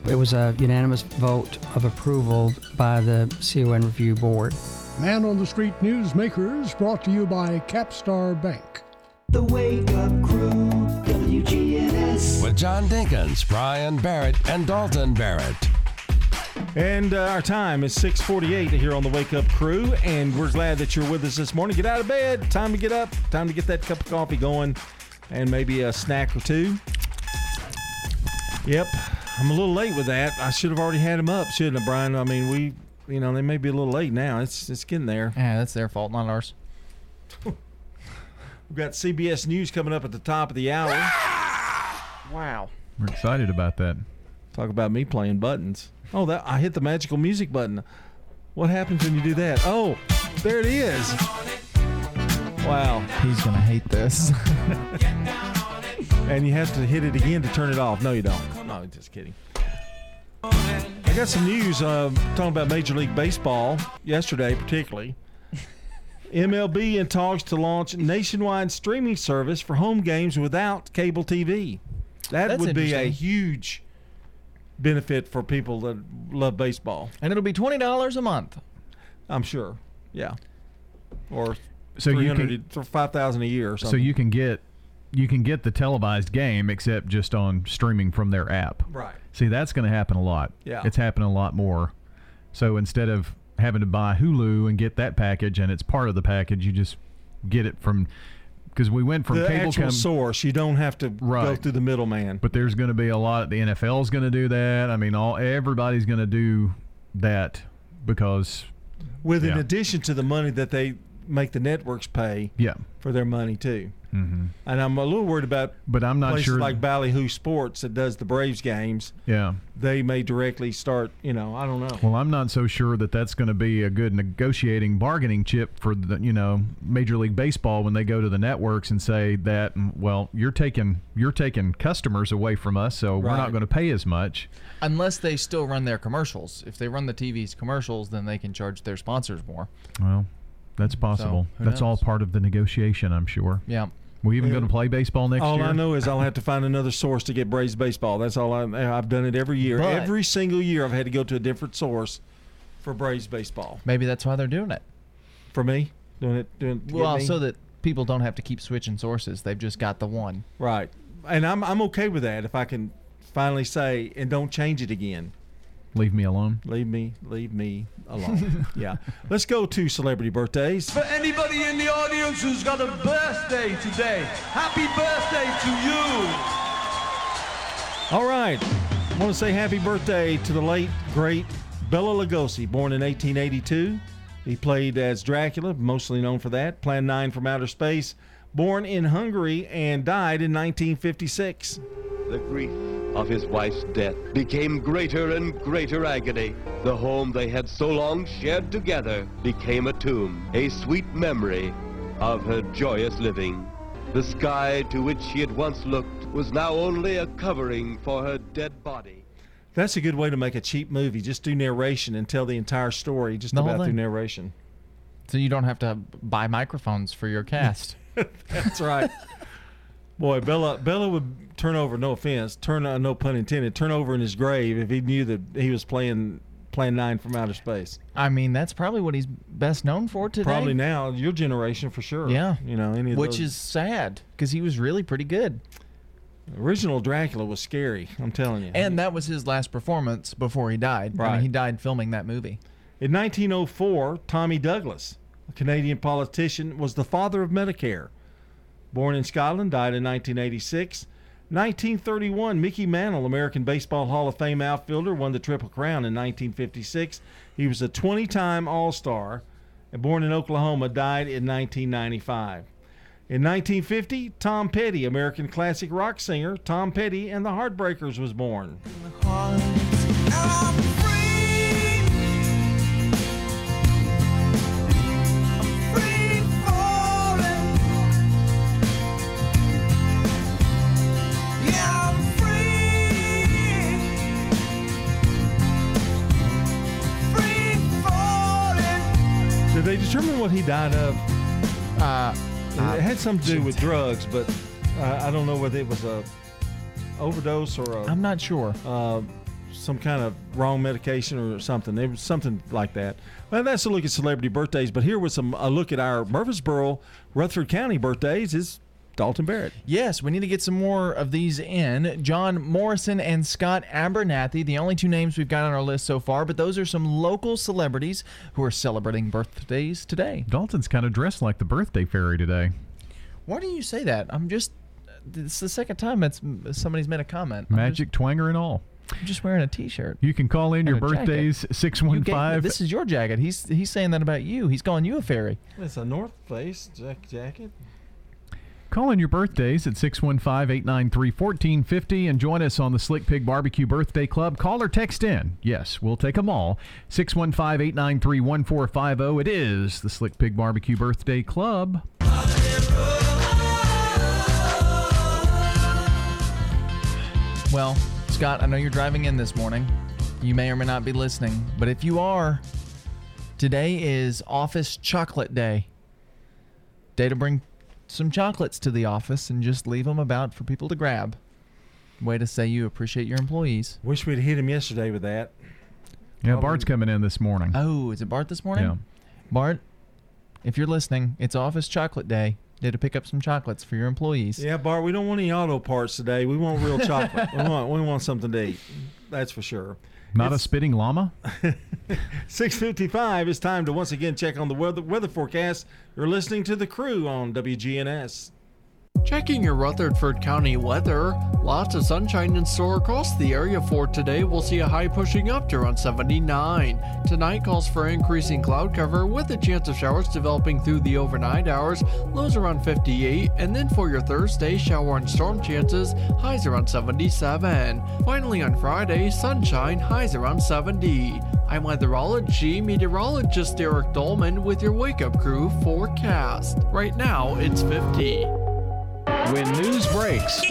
It was a unanimous vote of approval by the CON Review Board. Man on the Street Newsmakers brought to you by Capstar Bank. The Wake Up Crew, WGNS. With John Dinkins, Brian Barrett, and Dalton Barrett. And uh, our time is 6:48 here on the Wake Up Crew, and we're glad that you're with us this morning. Get out of bed. Time to get up. Time to get that cup of coffee going, and maybe a snack or two. Yep, I'm a little late with that. I should have already had them up, shouldn't I, Brian? I mean, we, you know, they may be a little late now. It's it's getting there. Yeah, that's their fault, not ours. We've got CBS News coming up at the top of the hour. Wow. We're excited about that. Talk about me playing buttons. Oh, that I hit the magical music button. What happens when you do that? Oh, there it is. Wow. He's gonna hate this. and you have to hit it again to turn it off. No, you don't. No, just kidding. I got some news uh, talking about Major League Baseball yesterday, particularly. MLB in talks to launch nationwide streaming service for home games without cable TV. That That's would be a huge benefit for people that love baseball. and it'll be twenty dollars a month. I'm sure. Yeah. Or So you 300 or 5000 a year or So you can get you can get the televised game except just on streaming from their app. Right. See, that's going to happen a lot. Yeah. It's happening a lot more. So instead of having to buy Hulu and get that package and it's part of the package, you just get it from because we went from the cable actual com- source. You don't have to go through the middleman. But there's going to be a lot. The NFL is going to do that. I mean, all everybody's going to do that because With in addition to the money that they make the networks pay Yeah. for their money too. Mm-hmm. And I'm a little worried about But I'm not places sure- like Ballyhoo Sports that does the Braves games. Yeah. They may directly start, you know, I don't know. Well, I'm not so sure that that's going to be a good negotiating bargaining chip for the you know Major League Baseball when they go to the networks and say that mm, well you're taking you're taking customers away from us, so we're not going to pay as much. Unless they still run their commercials. If they run the TV's commercials, then they can charge their sponsors more. Well, that's possible. who that's all part of the negotiation, I'm sure. Yeah. We even going to play baseball next all year. I know is I'll have to find another source to get Braves baseball. That's all I, eh, I've done it every year. But- every single year I've had to go to a different source for Braves baseball. Maybe that's why they're doing it. For me, doing it, doing. to get Well, me? so that people don't have to keep switching sources. They've just got the one. Right. And I'm I'm okay with that if I can finally say and don't change it again. Leave me alone. Leave me leave me alone. yeah. Let's go to celebrity birthdays. For anybody in the audience who's got a birthday today, happy birthday to you. All right. I want to say happy birthday to the late great Bela Lugosi, born in 1882. He played as Dracula, mostly known for that. Plan 9 from Outer Space, born in Hungary and died in 1956. The grief of his wife's death became greater and greater agony. The home they had so long shared together became a tomb, a sweet memory of her joyous living. The sky to which she had once looked was now only a covering for her dead body. That's a good way to make a cheap movie. Just do narration and tell the entire story just The about through narration. So you don't have to buy microphones for your cast. That's right. Boy, Bella Bella would turn over. No offense, turn uh, no pun intended. Turn over in his grave if he knew that he was playing Plan Nine from outer space. I mean, that's probably what he's best known for today. Probably now, your generation for sure. Yeah. you know any of Which those- is sad because he was really pretty good. original Dracula was scary. I'm telling you. And that was his last performance before he died. I Right. mean, he died filming that movie. In 1904, Tommy Douglas, a Canadian politician, was the father of Medicare. Born in Scotland, died in 1986. 1931, Mickey Mantle, American Baseball Hall of Fame outfielder, won the Triple Crown in 1956. He was a 20 time All Star and born in Oklahoma, died in 1995. In 1950, Tom Petty, American classic rock singer, Tom Petty and the Heartbreakers was born. Did they determine what he died of? Uh, it had something to do with drugs, but uh, I don't know whether it was a overdose or a. I'm not sure. Uh, some kind of wrong medication or something. It was something like that. Well, that's a look at celebrity birthdays. But here was some a look at our Murfreesboro, Rutherford County birthdays. Is Dalton Barrett. Yes, we need to get some more of these in. John Morrison and Scott Abernathy, the only two names we've got on our list so far, but those are some local celebrities who are celebrating birthdays today. Dalton's kind of dressed like the birthday fairy today. Why do you say that? I'm just. It's the second time it's somebody's made a comment. I'm Magic twanger and all. just, I'm just wearing a T-shirt. You can call in and your birthdays You six gave- one five. This is your jacket. He's he's saying that about you. He's calling you a fairy. It's a North Face jacket. Call in your birthdays at 615-893-1450 and join us on the Slick Pig Barbecue Birthday Club. Call or text in. Yes, we'll take them all. 615-893-1450. oh. It is the Slick Pig Barbecue Birthday Club. Well, Scott, I know you're driving in this morning. You may or may not be listening, but if you are, today is Office Chocolate Day. Day to bring some chocolates to the office and just leave them about for people to grab. Way to say you appreciate your employees. Wish we'd hit him yesterday with that. Yeah, Bart's coming in this morning. Oh, is it Bart this morning? Yeah. Bart, if you're listening, it's Office Chocolate Day. Day to pick up some chocolates for your employees. Yeah, Bart, we don't want any auto parts today. We want real chocolate. we want we want something to eat. That's for sure. Not a spitting llama? 6:55. It's time to once again check on the weather weather forecast. You're listening to the crew on WGNS. Checking your Rutherford County weather. Lots of sunshine in store across the area for today. We'll see a high pushing up to around 79. Tonight calls for increasing cloud cover with a chance of showers developing through the overnight hours. Lows around 58. And then for your Thursday, shower and storm chances. Highs around 77. Finally on Friday, sunshine. Highs around 70. I'm weatherology meteorologist Eric Dolman with your wake up crew forecast. Right now, it's 50. When news breaks,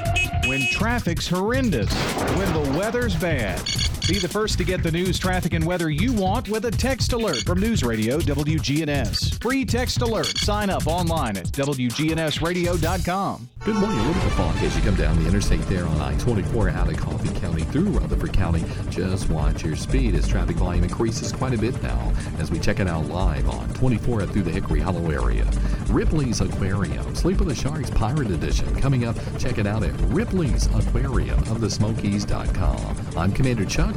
when traffic's horrendous, when the weather's bad, Be the first to get the news, traffic, and weather you want with a text alert from News Radio WGNS. Free text alert. Sign up online at WGNSradio.com. Good morning. A little bit fog as you come down the interstate there on I-24 out of Coffee County through Rutherford County. Just watch your speed as traffic volume increases quite a bit now as we check it out live on 24 through the Hickory Hollow area. Ripley's Aquarium, Sleep with the Sharks Pirate Edition coming up. Check it out at Ripley's Aquarium of the Smokies.com. I'm Commander Chuck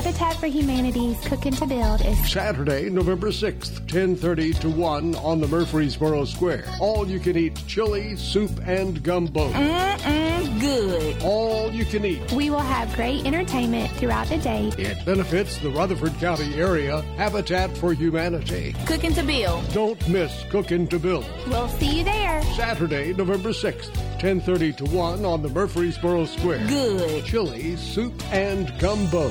Habitat for Humanity's Cooking to Build is Saturday, November 6th, 10:30 to 1 on the Murfreesboro Square. All you can eat chili, soup and gumbo. Mm-mm, good. All you can eat. We will have great entertainment throughout the day. It benefits the Rutherford County area Habitat for Humanity. Cooking to Build. Don't miss Cooking to Build. We'll see you there. Saturday, November 6th, 10:30 to 1 on the Murfreesboro Square. Good. Chili, soup and gumbo.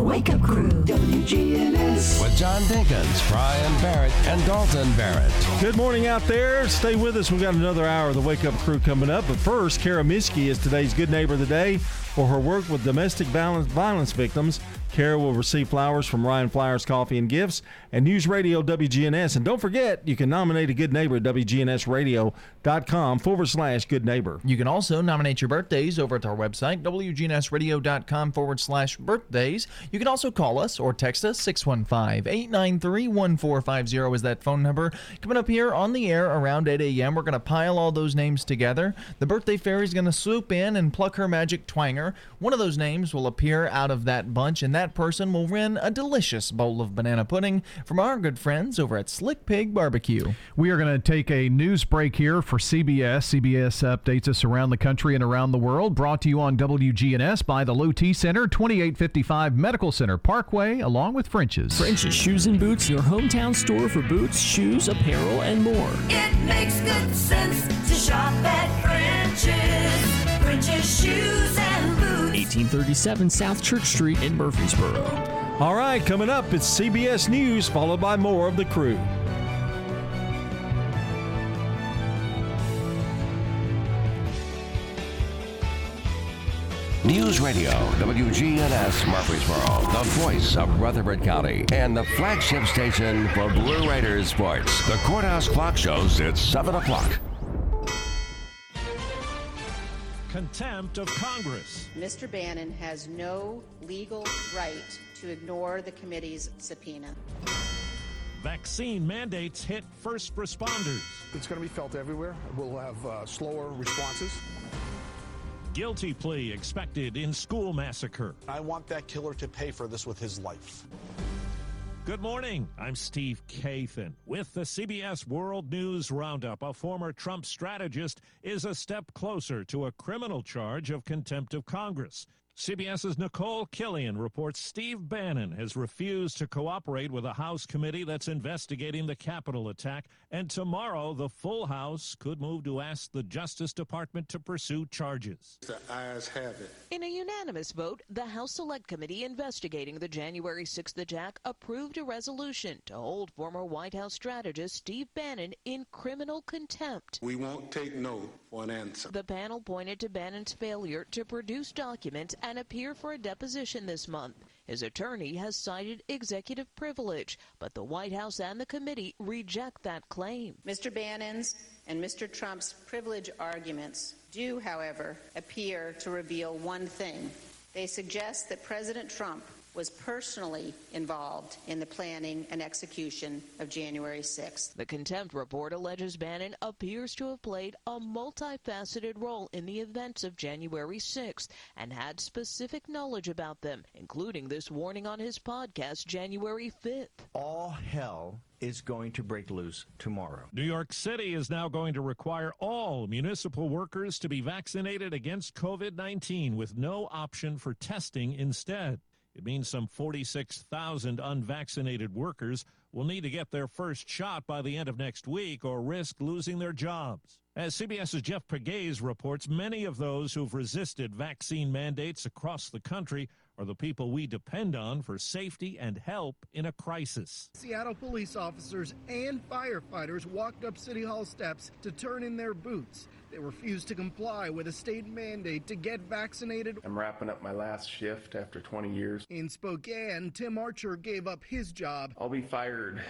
The Wake Up Crew, WGNS. With John Dinkins, Brian Barrett, and Dalton Barrett. Good morning out there. Stay with us. We've got another hour of the Wake Up Crew coming up. But first, Kara Miskey is today's Good Neighbor of the Day for her work with domestic violence, victims. Kara will receive flowers from Ryan Flowers Coffee and Gifts and News Radio WGNS. And don't forget, you can nominate a good neighbor at WGNSradio.com forward slash good neighbor. You can also nominate your birthdays over at our website, WGNSradio.com forward slash birthdays. You can also call us or text us, 615 893 1450 is that phone number. Coming up here on the air around 8 a.m., we're going to pile all those names together. The birthday fairy is going to swoop in and pluck her magic twanger. One of those names will appear out of that bunch, and that person will win a delicious bowl of banana pudding from our good friends over at Slick Pig Barbecue. We are going to take a news break here for CBS. CBS updates us around the country and around the world. Brought to you on WGNS by the Low T Center, 2855 Medical Center Parkway, along with French's. French's Shoes and Boots, your hometown store for boots, shoes, apparel, and more. It makes good sense to shop at French's. French's Shoes 1837 South Church Street in Murfreesboro. All right, coming up, it's CBS News, followed by more of the crew. News Radio, WGNS Murfreesboro, the voice of Rutherford County, and the flagship station for Blue Raiders sports. The Courthouse Clock shows it's 7 o'clock. Contempt of Congress. Mr. Bannon has no legal right to ignore the committee's subpoena. Vaccine mandates hit first responders. It's going to be felt everywhere. We'll have uh, slower responses. Guilty plea expected in school massacre. I want that killer to pay for this with his life. Good morning. I'm Steve Kathan. With the CBS World News Roundup, a former Trump strategist is a step closer to a criminal charge of contempt of Congress. CBS's Nicole Killion reports Steve Bannon has refused to cooperate with a House committee that's investigating the Capitol attack, and tomorrow the full House could move to ask the Justice Department to pursue charges. The ayes have it. In a unanimous vote, the House Select Committee investigating the January 6th attack approved a resolution to hold former White House strategist Steve Bannon in criminal contempt. We won't take no for an answer. The panel pointed to Bannon's failure to produce documents and appear for a deposition this month. His attorney has cited executive privilege, but the White House and the committee reject that claim. Mr. Bannon's and Mr. Trump's privilege arguments do, however, appear to reveal one thing. They suggest that President Trump was personally involved in the planning and execution of January 6th. The contempt report alleges Bannon appears to have played a multifaceted role in the events of January 6th and had specific knowledge about them, including this warning on his podcast January 5th. All hell is going to break loose tomorrow. New York City is now going to require all municipal workers to be vaccinated against COVID 19 with no option for testing instead. It means some 46,000 unvaccinated workers will need to get their first shot by the end of next week or risk losing their jobs. As CBS's Jeff Pegues reports, many of those who've resisted vaccine mandates across the country are the people we depend on for safety and help in a crisis. Seattle police officers and firefighters walked up City Hall steps to turn in their boots. They refused to comply with a state mandate to get vaccinated. I'm wrapping up my last shift after 20 years. In Spokane, Tim Archer gave up his job. I'll be fired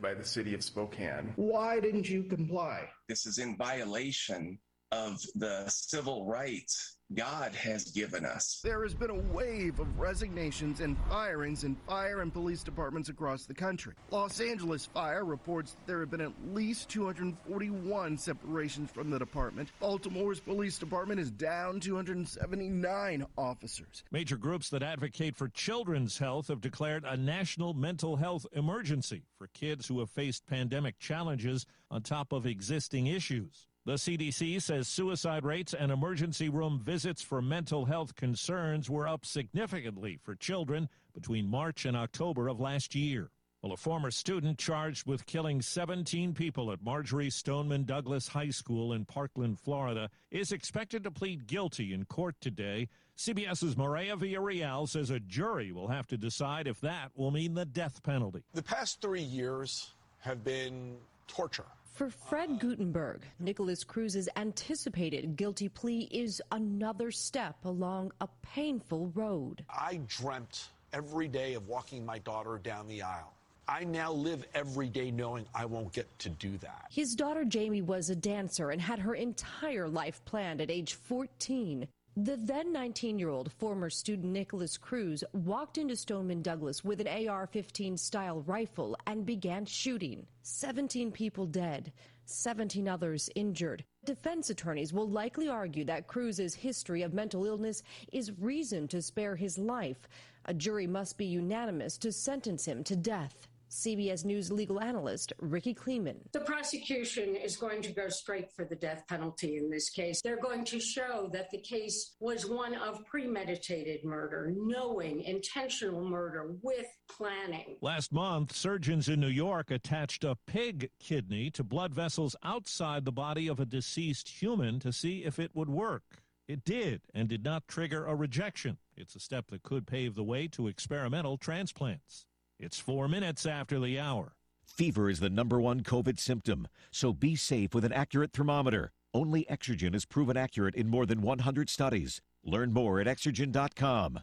by the city of Spokane. Why didn't you comply? This is in violation of the civil rights God has given us. There has been a wave of resignations and firings in fire and police departments across the country. Los Angeles Fire reports that there have been at least 241 separations from the department. Baltimore's police department is down 279 officers. Major groups that advocate for children's health have declared a national mental health emergency for kids who have faced pandemic challenges on top of existing issues. The CDC says suicide rates and emergency room visits for mental health concerns were up significantly for children between March and October of last year. Well, a former student charged with killing 17 people at Marjory Stoneman Douglas High School in Parkland, Florida, is expected to plead guilty in court today. CBS's Maria Villarreal says a jury will have to decide if that will mean the death penalty. The past three years have been torture. For Fred Guttenberg, Nikolas Cruz's anticipated guilty plea is another step along a painful road. I dreamt every day of walking my daughter down the aisle. I now live every day knowing I won't get to do that. His daughter Jamie was a dancer and had her entire life planned at age 14. The then 19 year old former student Nikolas Cruz walked into Stoneman Douglas with an AR 15 style rifle and began shooting. 17 people dead, 17 others injured. Defense attorneys will likely argue that Cruz's history of mental illness is reason to spare his life. A jury must be unanimous to sentence him to death. CBS News legal analyst Rikki Klieman. The prosecution is going to go straight for the death penalty in this case. They're going to show that the case was one of premeditated murder, knowing, intentional murder with planning. Last month, surgeons in New York attached a pig kidney to blood vessels outside the body of a deceased human to see if it would work. It did and did not trigger a rejection. It's a step that could pave the way to experimental transplants. It's four minutes after the hour. Fever is the number one COVID symptom, so be safe with an accurate thermometer. Only Exergen is proven accurate in more than 100 studies. Learn more at Exergen.com.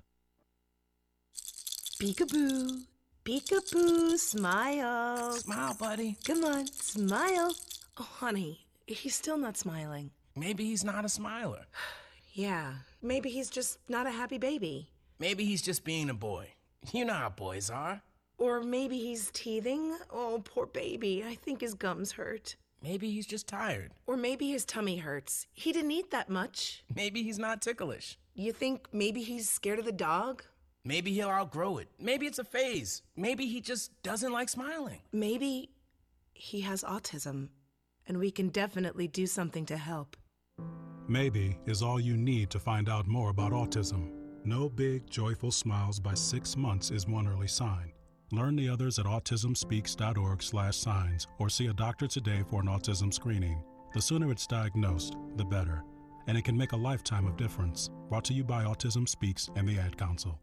Peekaboo. Peekaboo. Smile. Smile, buddy. Come on, smile. Oh, honey, he's still not smiling. Maybe he's not a smiler. Yeah, maybe he's just not a happy baby. Maybe he's just being a boy. You know how boys are. Or maybe he's teething. Oh, poor baby. I think his gums hurt. Maybe he's just tired. Or maybe his tummy hurts. He didn't eat that much. Maybe he's not ticklish. You think maybe he's scared of the dog? Maybe he'll outgrow it. Maybe it's a phase. Maybe he just doesn't like smiling. Maybe he has autism, and we can definitely do something to help. Maybe is all you need to find out more about autism. No big, joyful smiles by six months is one early sign. Learn the others at autismspeaks.org/signs or see a doctor today for an autism screening. The sooner it's diagnosed, the better, and it can make a lifetime of difference. Brought to you by Autism Speaks and the Ad Council.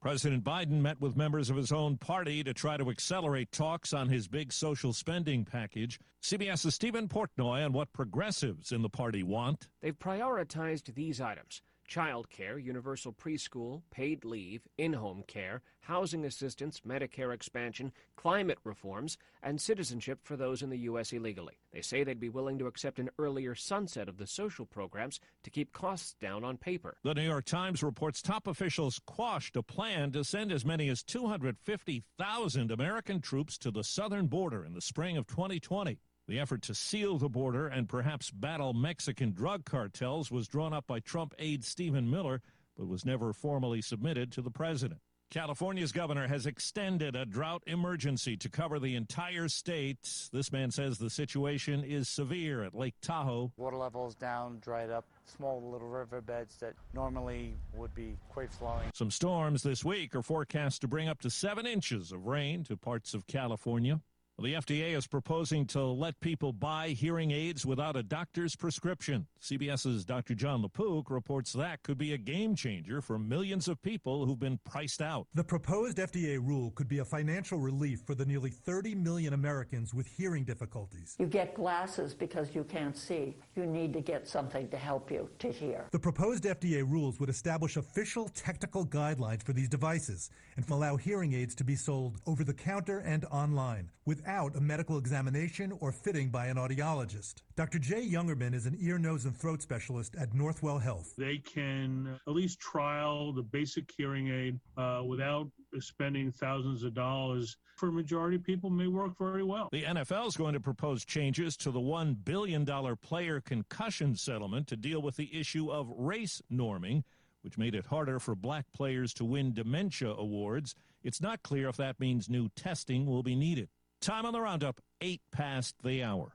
President Biden met with members of his own party to try to accelerate talks on his big social spending package. CBS's Steven Portnoy on what progressives in the party want. They've prioritized these items child care, universal preschool, paid leave, in home care, housing assistance, Medicare expansion, climate reforms, and citizenship for those in the U.S. illegally. They say they'd be willing to accept an earlier sunset of the social programs to keep costs down on paper. The New York Times reports top officials quashed a plan to send as many as 250,000 American troops to the southern border in the spring of 2020. The effort to seal the border and perhaps battle Mexican drug cartels was drawn up by Trump aide Stephen Miller, but was never formally submitted to the president. California's governor has extended a drought emergency to cover the entire state. This man says the situation is severe at Lake Tahoe. Water levels down, dried up, small little riverbeds that normally would be quite flowing. Some storms this week are forecast to bring up to seven inches of rain to parts of California. The FDA is proposing to let people buy hearing aids without a doctor's prescription. CBS's Dr. Jon LaPook reports that could be a game changer for millions of people who've been priced out. The proposed FDA rule could be a financial relief for the nearly 30 million Americans with hearing difficulties. You get glasses because you can't see. You need to get something to help you to hear. The proposed FDA rules would establish official technical guidelines for these devices and allow hearing aids to be sold over the counter and online without a medical examination or fitting by an audiologist. Dr. Jay Youngerman is an ear, nose, and throat specialist at Northwell Health. They can at least trial the basic hearing aid uh, without spending thousands of dollars. For a majority of people, may work very well. The NFL is going to propose changes to the $1 billion player concussion settlement to deal with the issue of race norming, which made it harder for black players to win dementia awards. It's not clear if that means new testing will be needed. Time on the roundup, eight past the hour.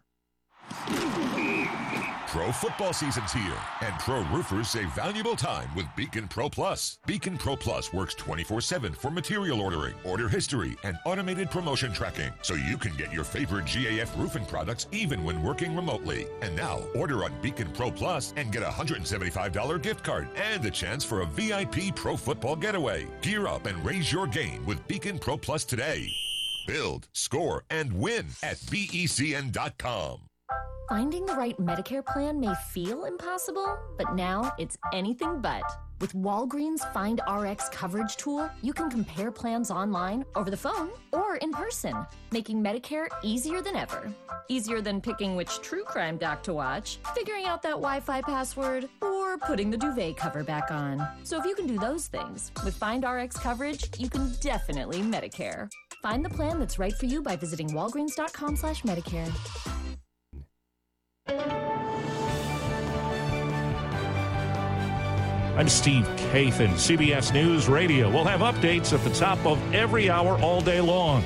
Pro football season's here, and pro roofers save valuable time with Beacon Pro Plus. Beacon Pro Plus works 24 7 for material ordering, order history, and automated promotion tracking, so you can get your favorite GAF roofing products even when working remotely. And now, order on Beacon Pro Plus and get a $175 gift card and the chance for a VIP pro football getaway. Gear up and raise your game with Beacon Pro Plus today. Build, score, and win at BECN.com. Finding the right Medicare plan may feel impossible, but now it's anything but. With Walgreens Find RX coverage tool, you can compare plans online, over the phone, or in person, making Medicare easier than ever. Easier than picking which true crime doc to watch, figuring out that Wi Fi password, or putting the duvet cover back on. So if you can do those things, with Find RX coverage, you can definitely Medicare. Find the plan that's right for you by visiting walgreens.com slash Medicare. I'm Steve Kathan, CBS News Radio. We'll have updates at the top of every hour all day long.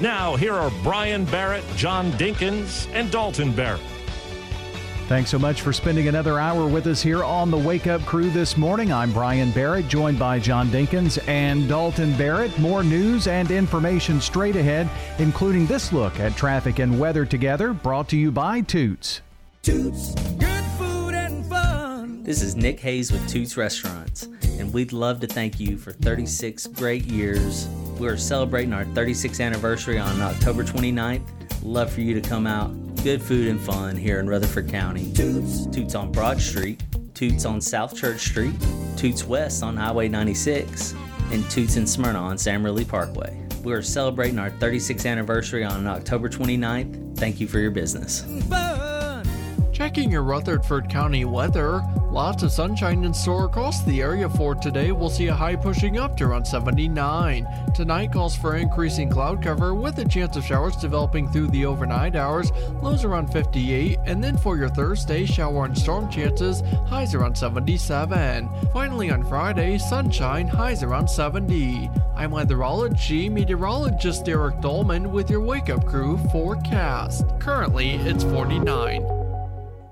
Now, here are Brian Barrett, John Dinkins, and Dalton Barrett. Thanks so much for spending another hour with us here on the Wake Up Crew this morning. I'm Brian Barrett, joined by John Dinkins and Dalton Barrett. More news and information straight ahead, including this look at traffic and weather together, brought to you by Toots. Toots, good food and fun. This is Nick Hayes with Toots Restaurants, and we'd love to thank you for 36 great years. We're celebrating our 36th anniversary on October 29th. Love for you to come out. Good food and fun here in Rutherford County. Toots. Toots on Broad Street, Toots on South Church Street, Toots West on Highway 96, and Toots in Smyrna on Sam Ridley Parkway. We are celebrating our 36th anniversary on October 29th. Thank you for your business. Checking your Rutherford County weather, lots of sunshine in store across the area for today. We'll see a high pushing up to around 79. Tonight calls for increasing cloud cover with a chance of showers developing through the overnight hours, lows around 58. And then for your Thursday, shower and storm chances, highs around 77. Finally on Friday, sunshine, highs around 70. I'm weatherology meteorologist Derek Dolman with your Wake Up Crew forecast. Currently, it's 49.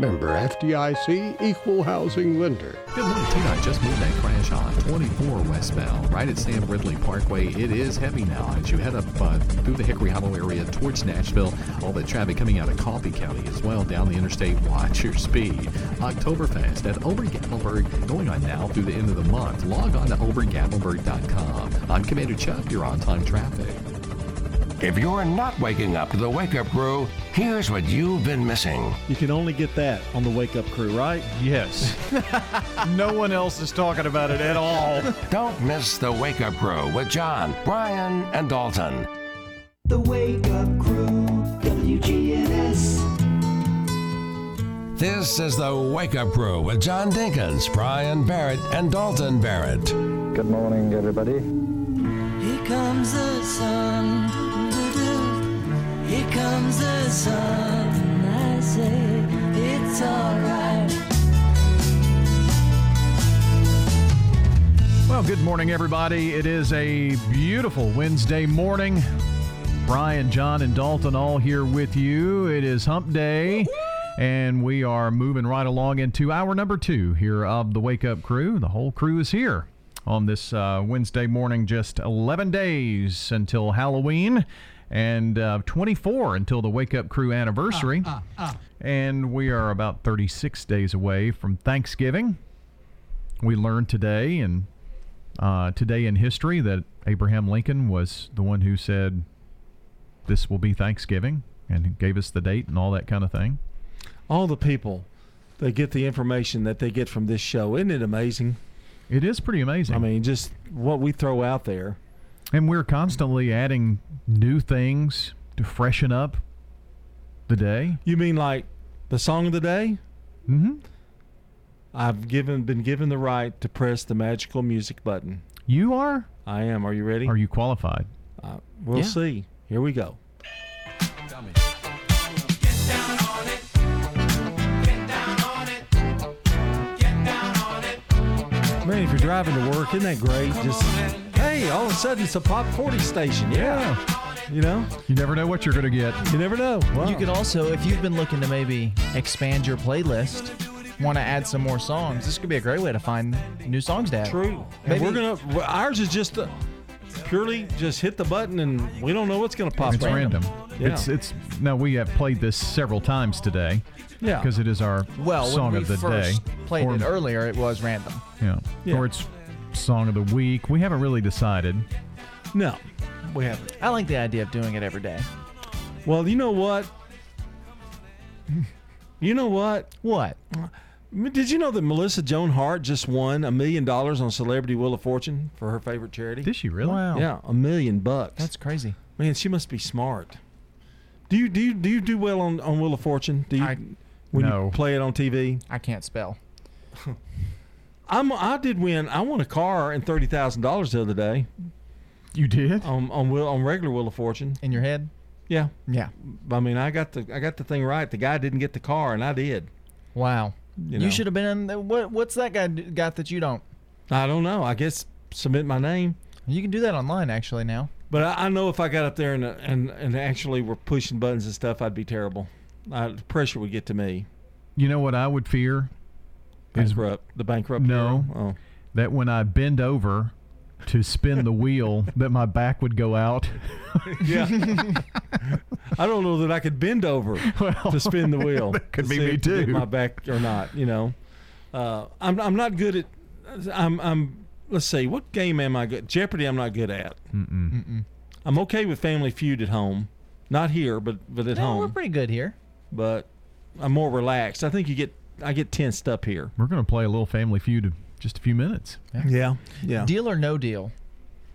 Member FDIC, equal housing lender. Good morning, TDOT just moved that crash on 24 westbound, right at Sam Ridley Parkway. It is heavy now as you head up uh, through the Hickory Hollow area towards Nashville. All the traffic coming out of Coffee County as well down the interstate. Watch your speed. Oktoberfest at Ober Gatlinburg going on now through the end of the month. Log on to obergatlinburg.com. I'm Commander Chuck, your on-time traffic. If you're not waking up to the Wake Up Crew, here's what you've been missing. You can only get that on the Wake Up Crew, right? Yes. no one else is talking about it at all. Don't miss the Wake Up Crew with John, Brian, and Dalton. The Wake Up Crew, WGNS. This is the Wake Up Crew with John Dinkins, Brian Barrett, and Dalton Barrett. Good morning, everybody. Here comes the sun. Here comes the sun. I say it's alright. Well, good morning, everybody. It is a beautiful Wednesday morning. Brian, John, and Dalton all here with you. It is hump day, and we are moving right along into hour number two here of the Wake Up Crew. The whole crew is here on this uh, Wednesday morning, just 11 days until Halloween and uh, 24 until the Wake Up Crew anniversary. Uh, uh, And we are about 36 days away from Thanksgiving. We learned today and uh, today in history that Abraham Lincoln was the one who said this will be Thanksgiving and gave us the date and all that kind of thing. All the people they get the information that they get from this show. Isn't it amazing? It is pretty amazing. I mean, just what we throw out there. And we're constantly adding new things to freshen up the day. You mean like the song of the day? Mm-hmm. I've given been given the right to press the magical music button. You are? I am. Are you ready? Are you qualified? Uh, we'll Yeah. see. Here we go. Man, if you're driving to work, isn't that great? Just hey, all of a sudden it's a pop 40 station. Yeah. You know? You never know what you're going to get. You never know. Wow. You could also, if you've been looking to maybe expand your playlist, want to add some more songs, this could be a great way to find new songs to add. True. And we're gonna. Ours is just uh purely just hit the button and we don't know what's gonna pop. It's up. random. Yeah. It's it's no. We have played this several times today. Yeah. Because it is our well, song when we of the first day. played Or- it earlier, it was random. Yeah. Yeah. Or it's song of the week. We haven't really decided. No, we haven't. I like the idea of doing it every day. Well, you know what? You know what? What? Did you know that Melissa Joan Hart just won a million dollars on Celebrity Wheel of Fortune for her favorite charity? Did she really? Wow. Yeah, a million bucks. That's crazy. Man, she must be smart. Do you do you, do you do well on, on Wheel of Fortune? Do you I- when No. you play it on TV? I can't spell. I'm I did win. I won a car and thirty thousand dollars the other day You did? on on wheel, on regular Wheel of Fortune. In your head? Yeah, Yeah. I mean I got the I got the thing right. The guy didn't get the car and I did. Wow. You You, know. should have been in. The, what? What's that guy d- got that you don't? I don't know. I guess submit my name. You can do that online actually now. But I, I know if I got up there and and and actually were pushing buttons and stuff, I'd be terrible. I, the pressure would get to me. You know what I would fear? Is Bankrupt. The bankrupt. no. Oh. That when I bend over to spin the wheel, that my back would go out. Yeah. I don't know that I could bend over to spin the wheel. that could to be see me if to get too. My back or not, you know. Uh, I'm I'm not good at. I'm I'm. Let's see. What game am I good? Jeopardy. I'm not good at. Mm-mm. Mm-mm. I'm okay with Family Feud at home. Not here, but but at No, we're pretty good here. But I'm more relaxed. I think you get. I get tensed up here. We're going to play a little Family Feud in just a few minutes. Yeah. Yeah. Deal or no deal.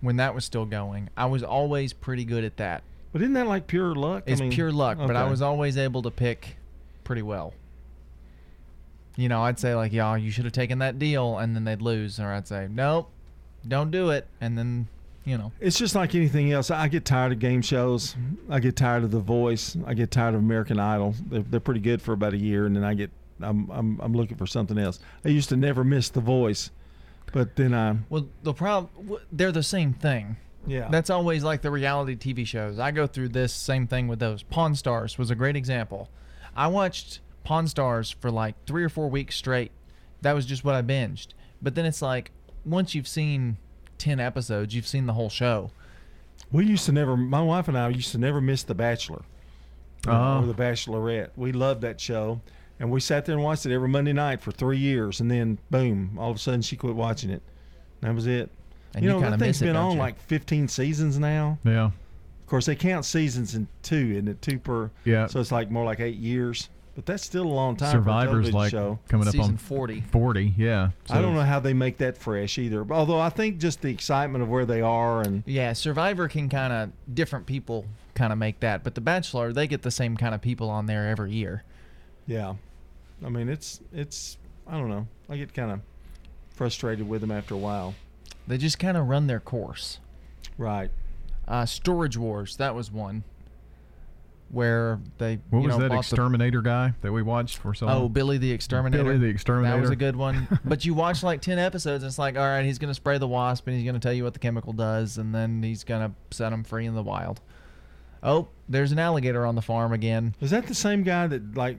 When that was still going, I was always pretty good at that. But isn't that like pure luck? I It's mean- pure luck, but I was always able to pick pretty well. You know, I'd say like, "Y'all, you should have taken that deal," and then they'd lose, or I'd say, "Nope, don't do it," and then, you know, It's just like anything else. I get tired of game shows. I get tired of The Voice. I get tired of American Idol. They're, they're pretty good for about a year, and then I get I'm I'm I'm looking for something else. I used to never miss The Voice, but then I Well, the problem they're the same thing. Yeah. That's always like the reality TV shows. I go through this same thing with those. Pawn Stars was a great example. I watched Pawn Stars for like three or four weeks straight. That was just what I binged. But then it's like once you've seen ten episodes, you've seen the whole show. We used to never. My wife and I used to never miss The Bachelor you know, Oh. or The Bachelorette. We loved that show, and we sat there and watched it every Monday night for three years, and then boom, all of a sudden she quit watching it. That was it. And you you know kinda that thing's it, been on you? like 15 seasons now. Yeah. Of course, they count seasons in two, isn't it? Two per. Yeah. So it's like more like eight years, but that's still a long time. for a Survivor's television like show. coming up Season on 40. 40, yeah. I don't know how they make that fresh either. Although I think just the excitement of where they are and Yeah, Survivor can kind of different people kind of make that, but The Bachelor they get the same kind of people on there every year. Yeah, I mean it's it's I don't know. I get kind of frustrated with them after a while. They just kind of run their course. Right. Uh, Storage Wars that was one where they What you was know, that bought the- exterminator guy that we watched for so long? Oh, Billy the Exterminator. Billy the Exterminator. That was a good one. but you watch like 10 episodes, and it's like, all right, he's going to spray the wasp and he's going to tell you what the chemical does, and then he's going to set them free in the wild. Oh, there's an alligator on the farm again. Is that the same guy that like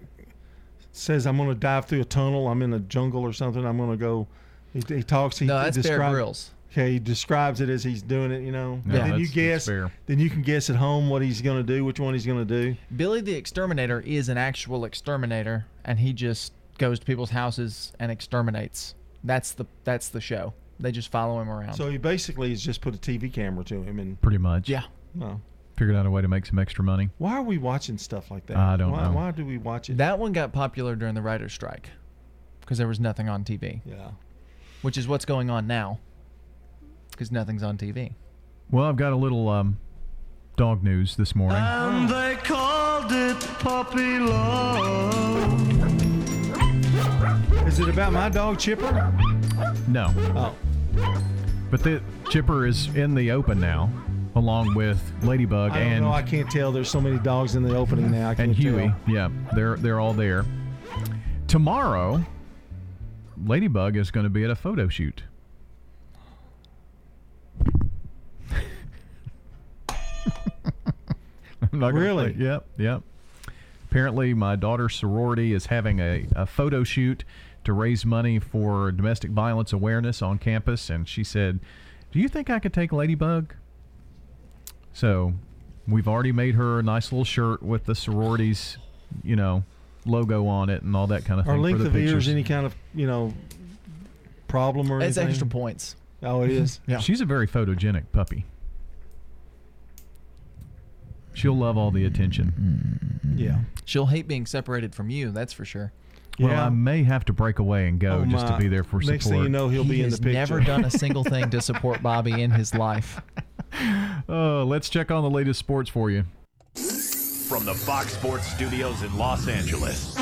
says I'm going to dive through a tunnel? I'm in a jungle or something. I'm going to go. He, he talks. He, No, he that's Bear describe- Grylls. Okay, he describes it as he's doing it. You know. Yeah, And then you guess. Then you can guess at home what he's going to do, which one he's going to do. Billy the Exterminator is an actual exterminator, and he just goes to people's houses and exterminates. That's the that's the show. They just follow him around. So he basically has just put a TV camera to him and. Pretty much. Yeah. Well, Figured out a way to make some extra money. why are we watching stuff like that? I don't why, know. Why do we watch it? that one got popular during the writer's strike because there was nothing on TV. Yeah. Which is what's going on now because nothing's on TV. Well, I've got a little um, dog news this morning. And they called it puppy love. Is it about my dog Chipper? No. Oh. But the Chipper is in the open now, along with Ladybug I and know. I can't tell. There's so many dogs in the opening now. I can't and Huey. tell. Yeah, they're they're all there. Tomorrow, Ladybug is going to be at a photo shoot. I'm not Really? say- Yep, yep. Apparently, my daughter's sorority is having a, a photo shoot to raise money for domestic violence awareness on campus, and she said, "Do you think I could take Ladybug?" So, we've already made her a nice little shirt with the sororities, you know, logo on it and all that kind of thing. Are for length the of ears any kind of you know problem or It's anything? extra points. Oh, it is. Yeah. She's a very photogenic puppy. She'll love all the attention. Yeah. She'll hate being separated from you, that's for sure. Well, Yeah. I may have to break away and go Oh, just to be there for support. Next thing you know, he'll he be in the picture. never done a single thing to support Bobby in his life. Uh, let's check on the latest sports for you. From the Fox Sports Studios in Los Angeles,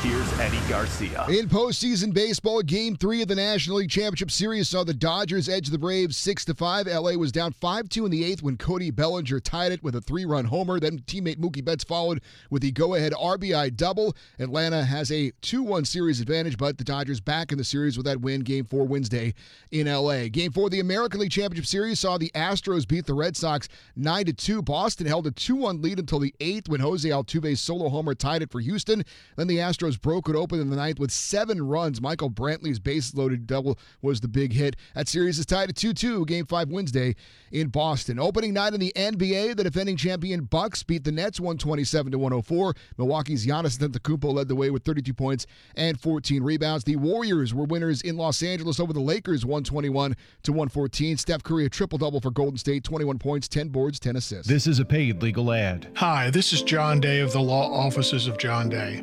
here's Eddie Garcia. In postseason baseball, Game Three of the National League Championship Series saw the Dodgers edge the Braves six to five. LA was down five two in the eighth when Cody Bellinger tied it with a three-run homer. Then teammate Mookie Betts followed with the go-ahead RBI double. Atlanta has a two-one series advantage, but the Dodgers back in the series with that win. Game Four Wednesday in LA. Game Four of the American League Championship Series saw the Astros beat the Red Sox nine to two. Boston held a two-one lead until the eighth when Jose Altuve's solo homer tied it for Houston. Then the Astros broke it open in the ninth with seven runs. Michael Brantley's base loaded double was the big hit. That series is tied at 2 2, game five Wednesday in Boston. Opening night in the NBA, the defending champion Bucks beat the Nets 127 to 104. Milwaukee's Giannis Antetokounmpo led the way with 32 points and 14 rebounds. The Warriors were winners in Los Angeles over the Lakers 121 to 114. Steph Curry a triple double for Golden State, 21 points, 10 boards, 10 assists. This is a paid legal ad. Hi, this is John Day of the Law Offices of John Day.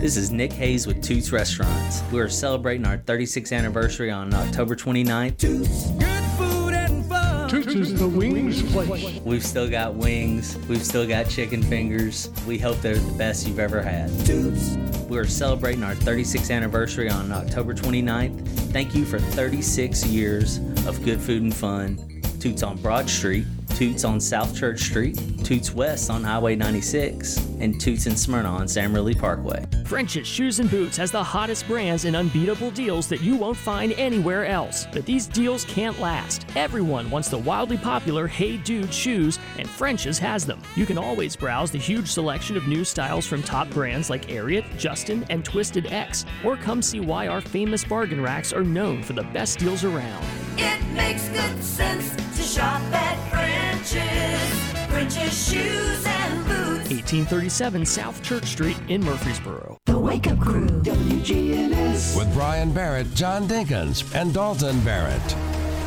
This is Nick Hayes with Toots Restaurants. We are celebrating our 36th anniversary on October 29th. Toots, Good food and fun. Toots is the wings place. We've still got wings. We've still got chicken fingers. We hope they're the best you've ever had. Toots. We are celebrating our 36th anniversary on October 29th. Thank you for 36 years of good food and fun. Toots on Broad Street, Toots on South Church Street, Toots West on Highway 96, and Toots in Smyrna on Sam Ridley Parkway. French's Shoes and Boots has the hottest brands and unbeatable deals that you won't find anywhere else. But these deals can't last. Everyone wants the wildly popular Hey Dude shoes, and French's has them. You can always browse the huge selection of new styles from top brands like Ariat, Justin, and Twisted X, or come see why our famous bargain racks are known for the best deals around. It makes good sense to shop at French's. French's Shoes and Boots. 1837 South Church Street in Murfreesboro. The Wake Up Crew, WGNS. With Brian Barrett, John Dinkins, and Dalton Barrett.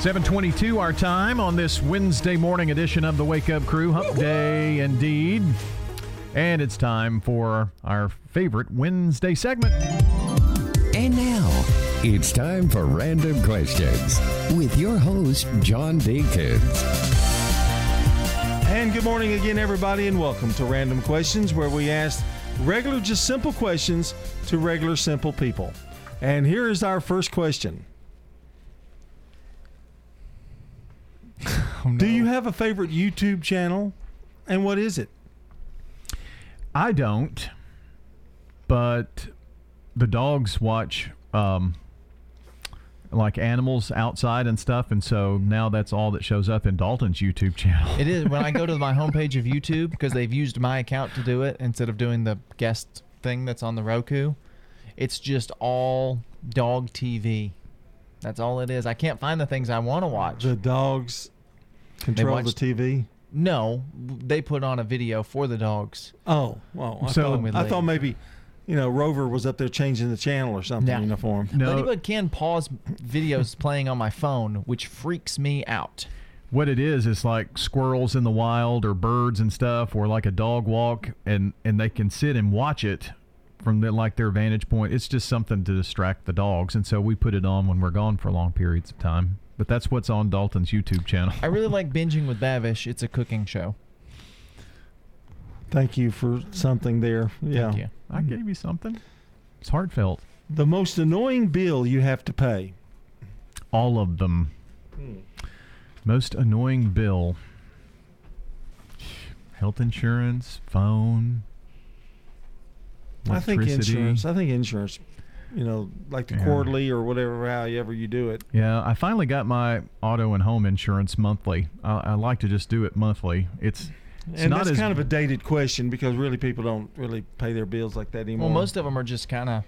722 our time on this Wednesday morning edition of the Wake Up Crew. Hump Day indeed. And it's time for our favorite Wednesday segment. And now, it's time for Random Questions with your host, John Dinkins. And good morning again, everybody, and welcome to Random Questions, where we ask regular, just simple questions to regular, simple people. And here is our first question Do you have a favorite YouTube channel? And what is it? I don't, but the dogs watch um, like animals outside and stuff, and so now that's all that shows up in Dalton's YouTube channel. It is when I go to my homepage of YouTube because they've used my account to do it instead of doing the guest thing that's on the Roku. It's just all dog TV. That's all it is. I can't find the things I want to watch. The dogs control watch- the TV? No, they put on a video for the dogs. Oh, well, I, So- thought, With I thought maybe, you know, Rover was up there changing the channel or something Yeah. you know, for him. Ladybug can pause videos playing on my phone, which freaks me out. What it is is like squirrels in the wild or birds and stuff, or like a dog walk, and and they can sit and watch it from the, like their vantage point. It's just something to distract the dogs, and so we put it on when we're gone for long periods of time. But that's what's on Dalton's YouTube channel. I really like binging with Babish. It's a cooking show. Thank you for something there. Yeah. you. I mm-hmm. gave you something. It's heartfelt. The most annoying bill you have to pay. All of them. Hmm. Most annoying bill. Health insurance, phone. I think insurance. I think insurance. You know, like the Yeah. quarterly or whatever, however you do it. Yeah, I finally got my auto and home insurance monthly. I, I like to just do it monthly. It's, it's and not that's as kind of a dated question because really people don't really pay their bills like that anymore. Well, most of them are just kind of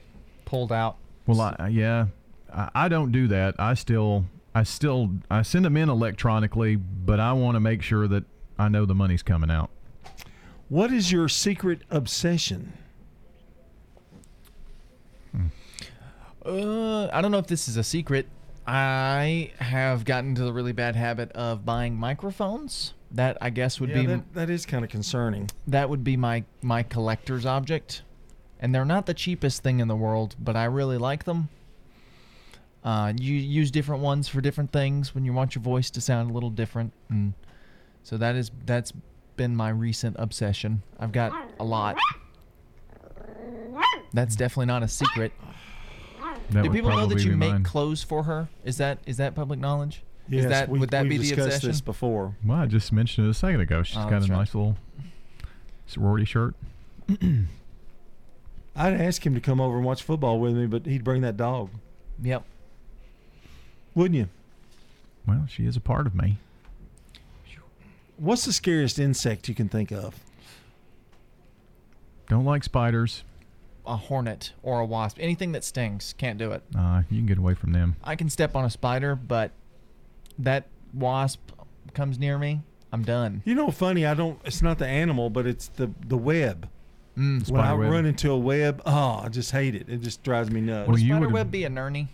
pulled out. well. I, yeah, I, I don't do that. I still, I still, I send them in electronically, but I want to make sure that I know the money's coming out. What is your secret obsession? Uh, I don't know if this is a secret. I have gotten into the really bad habit of buying microphones. That I guess would Yeah, be that, that is kind of concerning. that would be my my collector's object, and they're not the cheapest thing in the world, but I really like them. Uh, you use different ones for different things when you want your voice to sound a little different, and so that is that's been my recent obsession. I've got a lot. That's definitely not a secret. That Do people know that you be make clothes for her? Is that is that public knowledge? Yes, is that we- would that be the discussed obsession? this before. Well, I just mentioned it a second ago. She's Oh, got a right. nice little sorority shirt. I'd ask him to come over and watch football with me, but he'd bring that dog, Yep. wouldn't you? Well, she is a part of me. What's the scariest insect you can think of? Don't like spiders. a hornet or a wasp. Anything that stings, can't do it. Uh, you can get away from them. I can step on a spider, but that wasp comes near me, I'm done. You know, funny. I don't. It's not the animal, but it's the the web. Mm. when I web. run into a web, oh, I just hate it. It just drives me nuts. Well, you Spider would've- web be a nurney?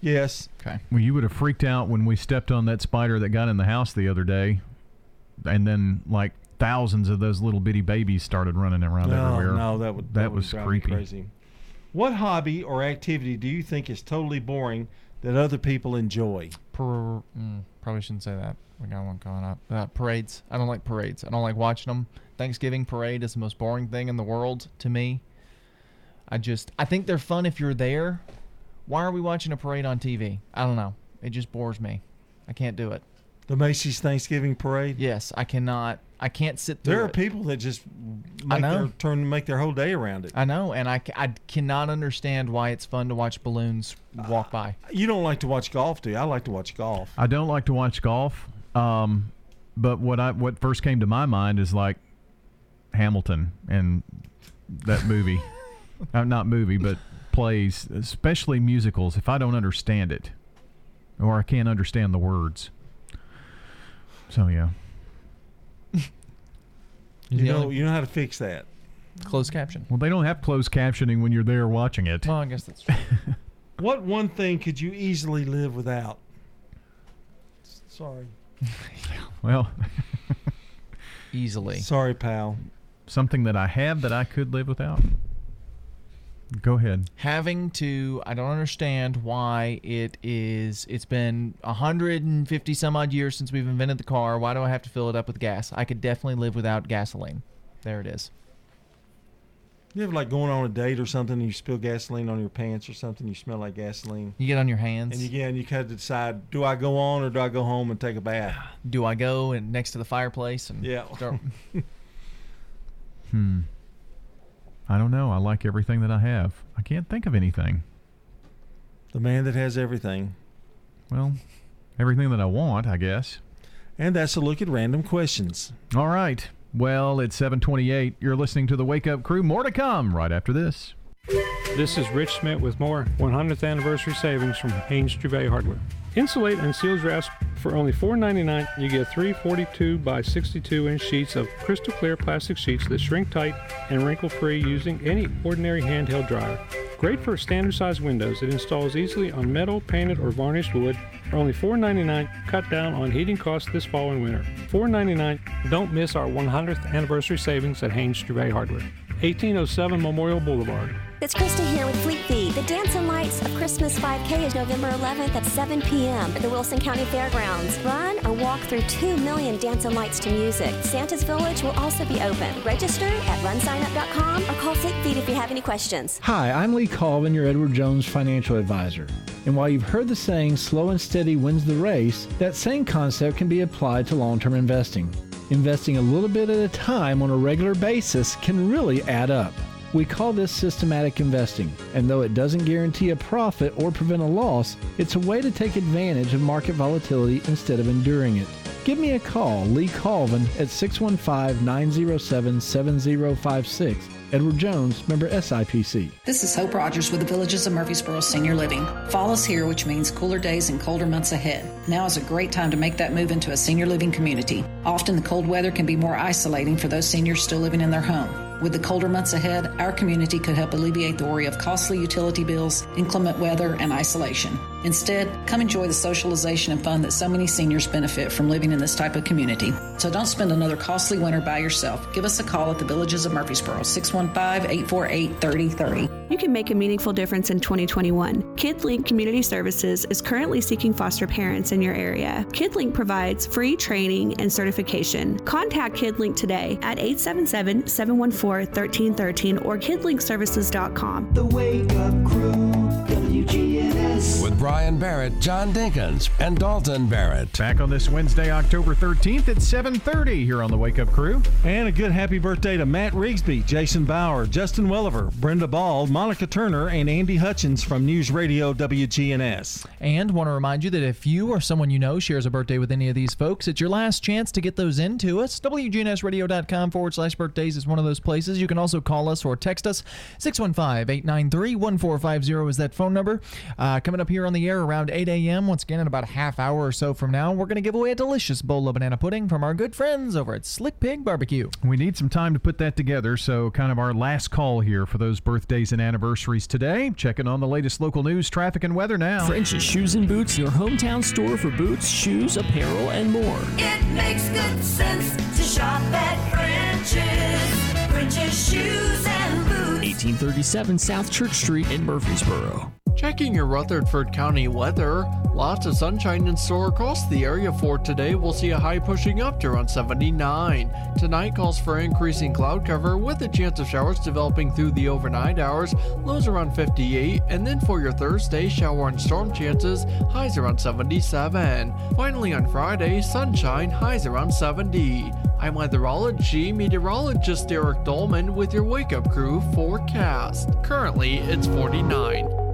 yes. Okay. Well, you would have freaked out when we stepped on that spider that got in the house the other day, and then like thousands of those little bitty babies started running around No, everywhere. no, that would that, would was drive me creepy. Crazy. What hobby or activity do you think is totally boring that other people enjoy? Per, mm, probably shouldn't say that. We got one coming up. Uh, parades. I don't like parades. I don't like watching them. Thanksgiving parade is the most boring thing in the world to me. I just, I think they're fun if you're there. Why are we watching a parade on TV? I don't know. It just bores me. I can't do it. The Macy's Thanksgiving Parade. Yes, I cannot. I can't sit through There are it. people that just I make know. their turn make their whole day around it. I know, and I, I cannot understand why it's fun to watch balloons walk by. You don't like to watch golf, do you? I like to watch golf. I don't like to watch golf, um, but what I what first came to my mind is like Hamilton and that movie, uh, not movie, but plays, especially musicals. If I don't understand it, or I can't understand the words, so yeah. You The know, you know how to fix that. Closed caption. Well, they don't have closed captioning when you're there watching it. Well, I guess that's true. What one thing could you easily live without? S- Sorry. Well, Easily. Sorry, pal. something that I have that I could live without. Go ahead. having to i don't understand why it is it's been 150 some odd years since we've invented the car why do i have to fill it up with gas i could definitely live without gasoline there it is You ever like going on a date or something and you spill gasoline on your pants or something, you smell like gasoline. you get on your hands And you get again, you kind of decide, do I go on or do I go home and take a bath? do i go and next to the fireplace and Yeah. start Hmm. I don't know. I like everything that I have. I can't think of anything. The man that has everything. Well, everything that I want, I guess. And that's a look at random questions. All right. Well, it's 728. You're listening to the Wake Up Crew. More to come right after this. This is Rich Smith with more 100th anniversary savings from Haynes True Value Hardware. Insulate and seal drafts for only $4.99. You get three 42 by 62 inch sheets of crystal clear plastic sheets that shrink tight and wrinkle free using any ordinary handheld dryer. Great for standard size windows. It installs easily on metal, painted, or varnished wood. For only $4.99, cut down on heating costs this fall and winter. $4.99. Don't miss our 100th anniversary savings at Haynes Value Hardware. 1807 Memorial Boulevard. It's Krista here with Fleet Feet. The Dance and Lights of Christmas 5K is November 11th at 7 p.m. at the Wilson County Fairgrounds. Run or walk through 2 million dance and lights to music. Santa's Village will also be open. Register at runsignup.com or call Fleet Feet if you have any questions. Hi, I'm Lee Colvin, your Edward Jones financial advisor. And while you've heard the saying, slow and steady wins the race, that same concept can be applied to long term investing. Investing a little bit at a time on a regular basis can really add up. We call this systematic investing, and though it doesn't guarantee a profit or prevent a loss, it's a way to take advantage of market volatility instead of enduring it. Give me a call, Lee Colvin, at 615 907 7056. Edward Jones, member SIPC. This is Hope Rogers with the Villages of Murfreesboro Senior Living. Fall is here, which means cooler days and colder months ahead. Now is a great time to make that move into a senior living community. Often the cold weather can be more isolating for those seniors still living in their home. With the colder months ahead, our community could help alleviate the worry of costly utility bills, inclement weather, and isolation. Instead, come enjoy the socialization and fun that so many seniors benefit from living in this type of community. So don't spend another costly winter by yourself. Give us a call at the Villages of Murfreesboro, 615 848 3030. You can make a meaningful difference in 2021. KidLink Community Services is currently seeking foster parents in your area. KidLink provides free training and certification. Contact KidLink today at 877 714 1313 or kidlinkservices.com. The Wake Up Crew, With Brian Barrett, John Dinkins, and Dalton Barrett. Back on this Wednesday, October 13th at 7:30 here on the Wake Up Crew. And a good happy birthday to Matt Rigsby, Jason Bauer, Justin Welliver, Brenda Ball, Monica Turner, and Andy Hutchins from News Radio WGNS. And want to remind you that if you or someone you know shares a birthday with any of these folks, it's your last chance to get those into us. WGNSradio.com forward slash birthdays is one of those places. You can also call us or text us. 615 893 1450 is that phone number. Uh, coming up here on the air around 8 a.m., once again, in about a half hour or so from now, we're going to give away a delicious bowl of banana pudding from our good friends over at Slick Pig Barbecue. We need some time to put that together, so kind of our last call here for those birthdays and anniversaries today. Checking on the latest local news, traffic, and weather now. French's Shoes and Boots, your hometown store for boots, shoes, apparel, and more. It makes good sense to shop at French's. French's Shoes and Boots. 1837 South Church Street in Murfreesboro. Checking your Rutherford County weather. Lots of sunshine in store across the area for today. We'll see a high pushing up to around 79. Tonight calls for increasing cloud cover with a chance of showers developing through the overnight hours. Lows around 58. And then for your Thursday, shower and storm chances. Highs around 77. Finally on Friday, sunshine. Highs around 70. I'm weatherology meteorologist Eric Dolman with your wake up crew forecast. Currently, it's 49.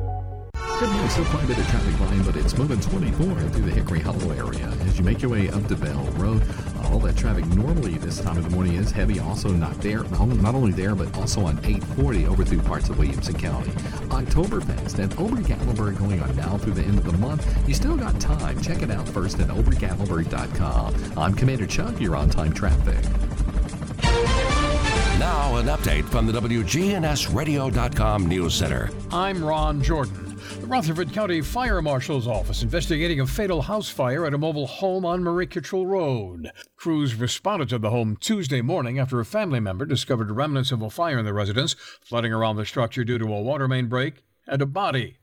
Good morning. Still quite a bit of traffic volume, but it's moving 24 through the Hickory Hollow area. As you make your way up to Bell Road, uh, all that traffic normally this time of the morning is heavy. Also not there, not only there, but also on 840 over through parts of Williamson County. Oktoberfest at Ober-Gatlinburg going on now through the end of the month. You still got time. Check it out first at obergatlinburg.com. I'm Commander Chuck. You're on time traffic. Now, an update from the WGNSradio.com News Center. I'm Ron Jordan. The Rutherford County Fire Marshal's Office investigating a fatal house fire at a mobile home on Marie Kittrell Road. Crews responded to the home Tuesday morning after a family member discovered remnants of a fire in the residence, flooding around the structure due to a water main break and a body.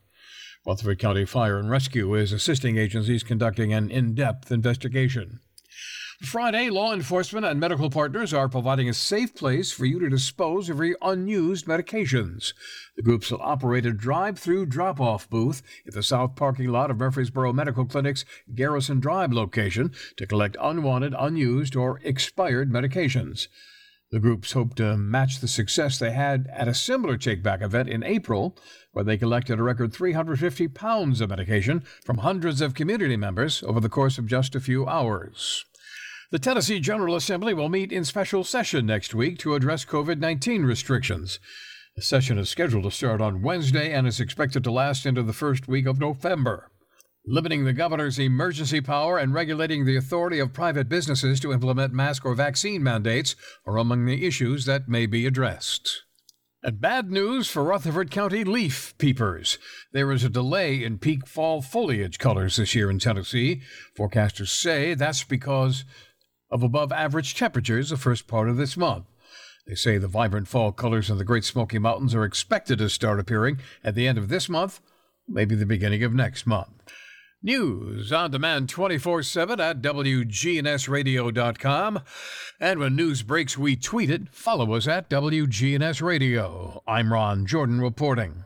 Rutherford County Fire and Rescue is assisting agencies conducting an in depth investigation. Friday, law enforcement and medical partners are providing a safe place for you to dispose of your unused medications. The groups will operate a drive through drop off booth at the south parking lot of Murfreesboro Medical Clinic's Garrison Drive location to collect unwanted, unused, or expired medications. The groups hope to match the success they had at a similar take back event in April, where they collected a record 350 pounds of medication from hundreds of community members over the course of just a few hours. The Tennessee General Assembly will meet in special session next week to address COVID 19 restrictions. The session is scheduled to start on Wednesday and is expected to last into the first week of November. Limiting the governor's emergency power and regulating the authority of private businesses to implement mask or vaccine mandates are among the issues that may be addressed. And bad news for Rutherford County leaf peepers. There is a delay in peak fall foliage colors this year in Tennessee. Forecasters say that's because of above average temperatures the first part of this month. They say the vibrant fall colors in the Great Smoky Mountains are expected to start appearing at the end of this month, maybe the beginning of next month. News on demand 24 7 at WGNSradio.com. And when news breaks, we tweet it. Follow us at WGNS Radio. I'm Ron Jordan reporting.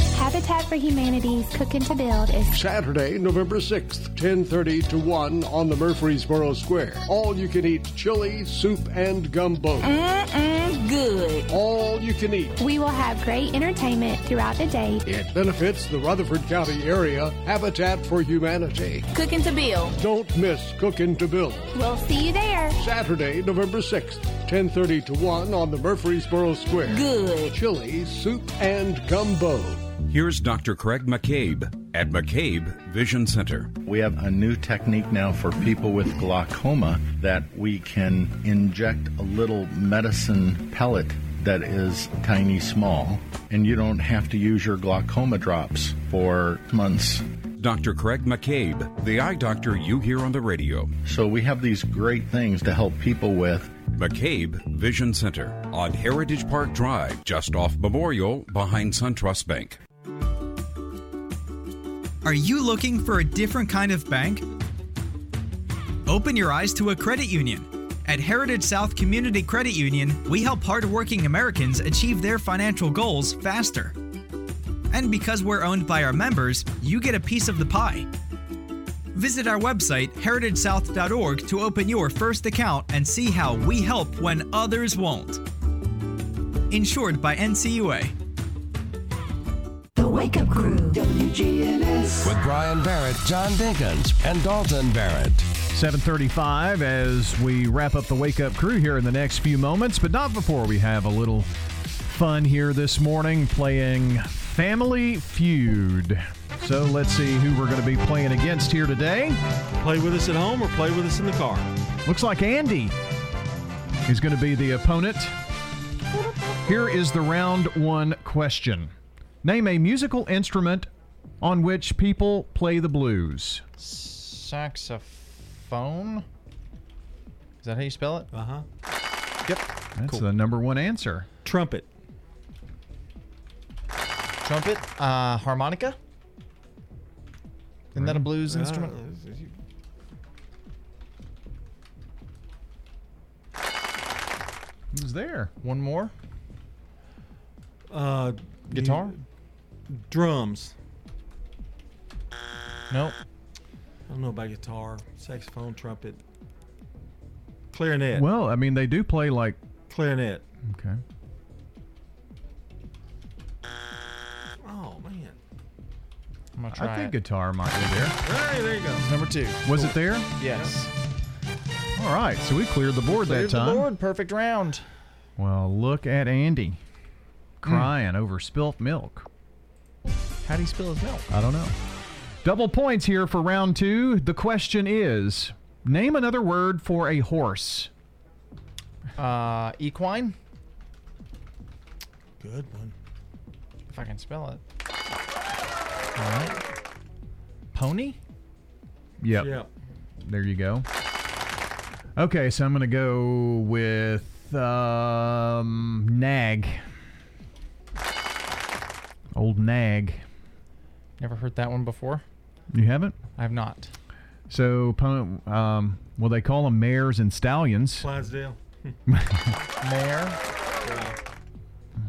Habitat for Humanity's Cooking to Build is Saturday, November 6th, 10:30 to 1 on the Murfreesboro Square. All you can eat chili, soup and gumbo. Mm-mm, good. All you can eat. We will have great entertainment throughout the day. It benefits the Rutherford County area Habitat for Humanity. Cooking to Build. Don't miss Cooking to Build. We'll see you there. Saturday, November 6th, 10:30 to 1 on the Murfreesboro Square. Good. Chili, soup and gumbo. Here's Dr. Craig McCabe at McCabe Vision Center. We have a new technique now for people with glaucoma that we can inject a little medicine pellet that is tiny small, and you don't have to use your glaucoma drops for months. Dr. Craig McCabe, the eye doctor you hear on the radio. So we have these great things to help people with. McCabe Vision Center on Heritage Park Drive, just off Memorial behind SunTrust Bank. Are you looking for a different kind of bank? Open your eyes to a credit union. At Heritage South Community Credit Union, we help hardworking Americans achieve their financial goals faster. And because we're owned by our members, you get a piece of the pie. Visit our website, heritagesouth.org, to open your first account and see how we help when others won't. Insured by NCUA. The Wake Up Crew, WGNS. With Brian Barrett, John Dinkins, and Dalton Barrett. 735 as we wrap up the wake up crew here in the next few moments, but not before we have a little fun here this morning playing Family Feud. So let's see who we're going to be playing against here today. Play with us at home or play with us in the car. Looks like Andy is going to be the opponent. Here is the round one question Name a musical instrument on which people play the blues. Saxophone. Is that how you spell it? Uh huh. Yep. That's Cool. the number one answer. Trumpet. Trumpet. Uh, harmonica. Isn't that a blues Uh, instrument? Who's there? One more. Uh, Guitar? You- drums. Nope. I don't know about guitar, saxophone, trumpet, clarinet. Well, I mean, they do play like. clarinet. Okay. Oh man. I'm gonna try I think it. guitar might be there. Hey, there you go. Number two. Was it there? Yes. All right, so we cleared the board Cleared that the time. board. Perfect round. Well, look at Andy hmm. crying over spilt milk. How do you spill his milk? I don't know. Double points here for round two. The question is name another word for a horse. Uh, equine. Good one. If I can spell it. All right. Pony. Yep. Yep. There you go. Okay, so I'm going to go with um, nag. Old nag. Never heard that one before. You haven't? I have not. So, po- um, well, they call them mares and stallions. Clydesdale. Mare. Yeah.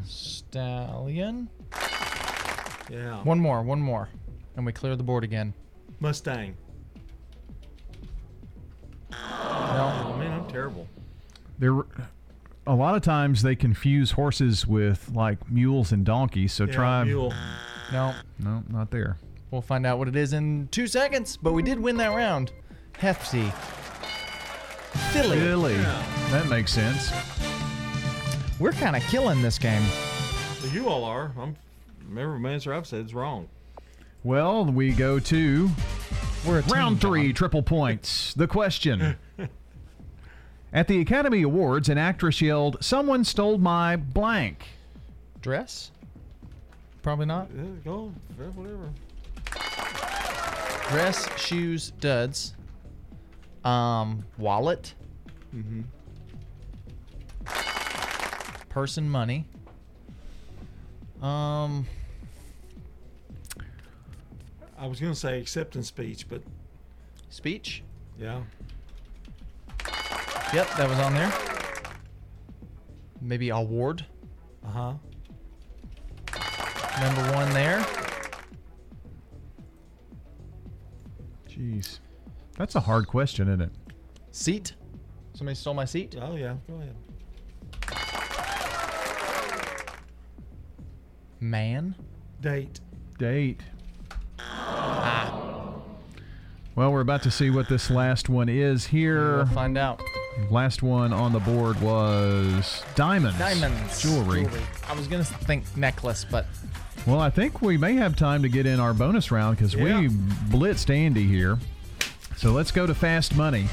Stallion. Yeah. One more. One more. And we clear the board again. Mustang. No. Oh man, I'm terrible. There, a lot of times they confuse horses with like mules and donkeys. So Yeah, try. mule. No. No, not there. We'll find out what it is in two seconds. But we did win that round. Hefty. Filly. Really? That makes sense. We're kind of killing this game. You all are. I'm. Every answer I've said is wrong. Well, we go to We're a team, round three, John. triple points. The question. At the Academy Awards, an actress yelled, Someone stole my blank. Dress? Probably not. Yeah, go. yeah, Whatever. Dress, shoes, duds. Um, wallet. Mm-hmm. Person, money. Um, I was gonna say acceptance speech, but speech. yeah. Yep, that was on there. Maybe award. Uh huh. Number one there. Jeez. That's a hard question, isn't it? Seat. Somebody stole my seat. Oh yeah. Go ahead. Man. Date. Date. Ah. Well, we're about to see what this last one is here. We'll find out. Last one on the board was diamonds. Diamonds. Jewelry. I was gonna think necklace, but Well, I think we may have time to get in our bonus round because Yeah. we blitzed Andy here. So let's go to fast money.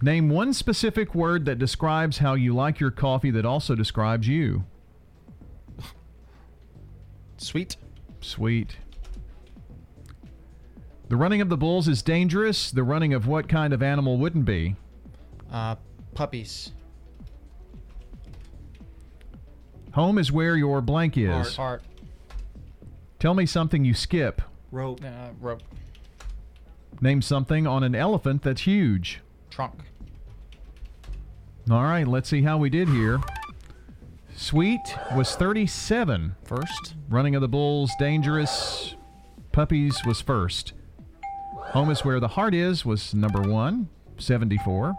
Name one specific word that describes how you like your coffee that also describes you. sweet. Sweet. The running of the bulls is dangerous. The running of what kind of animal wouldn't be? Uh, puppies. Home is where your blank is. Art. Art. Tell me something you skip. Rope. Uh, rope. Name something on an elephant that's huge. Trunk. All right, let's see how we did here. Sweet was 37. First. Running of the Bulls, Dangerous. Puppies was first. Home is where the heart is was number one, 74.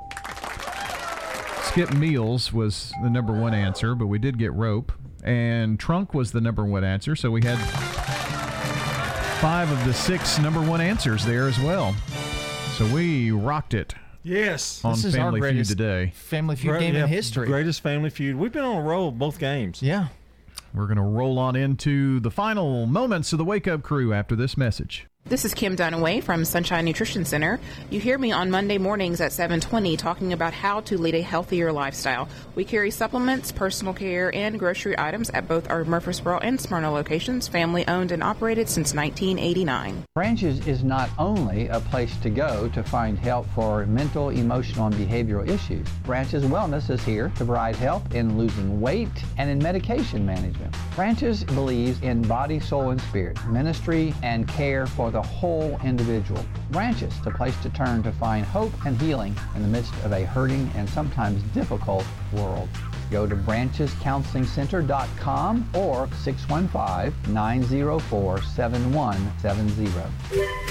Skip Meals was the number one answer, but we did get rope. And trunk was the number one answer, so we had five of the six number one answers there as well. So we rocked it. Yes. On Family Feud today. Family Feud Great- game yeah, in history. Greatest Family Feud. We've been on a roll both games. Yeah. We're going to roll on into the final moments of the Wake Up Crew after this message. This is Kim Dunaway from Sunshine Nutrition Center. You hear me on Monday mornings at 7:20 talking about how to lead a healthier lifestyle. We carry supplements, personal care, and grocery items at both our Murfreesboro and Smyrna locations, family owned and operated since 1989. Branches is not only a place to go to find help for mental, emotional, and behavioral issues. Branches Wellness is here to provide help in losing weight and in medication management. Branches believes in body, soul, and spirit, ministry, and care for the whole individual. Branches, the place to turn to find hope and healing in the midst of a hurting and sometimes difficult world. Go to branchescounselingcenter.com or 615-904-7170.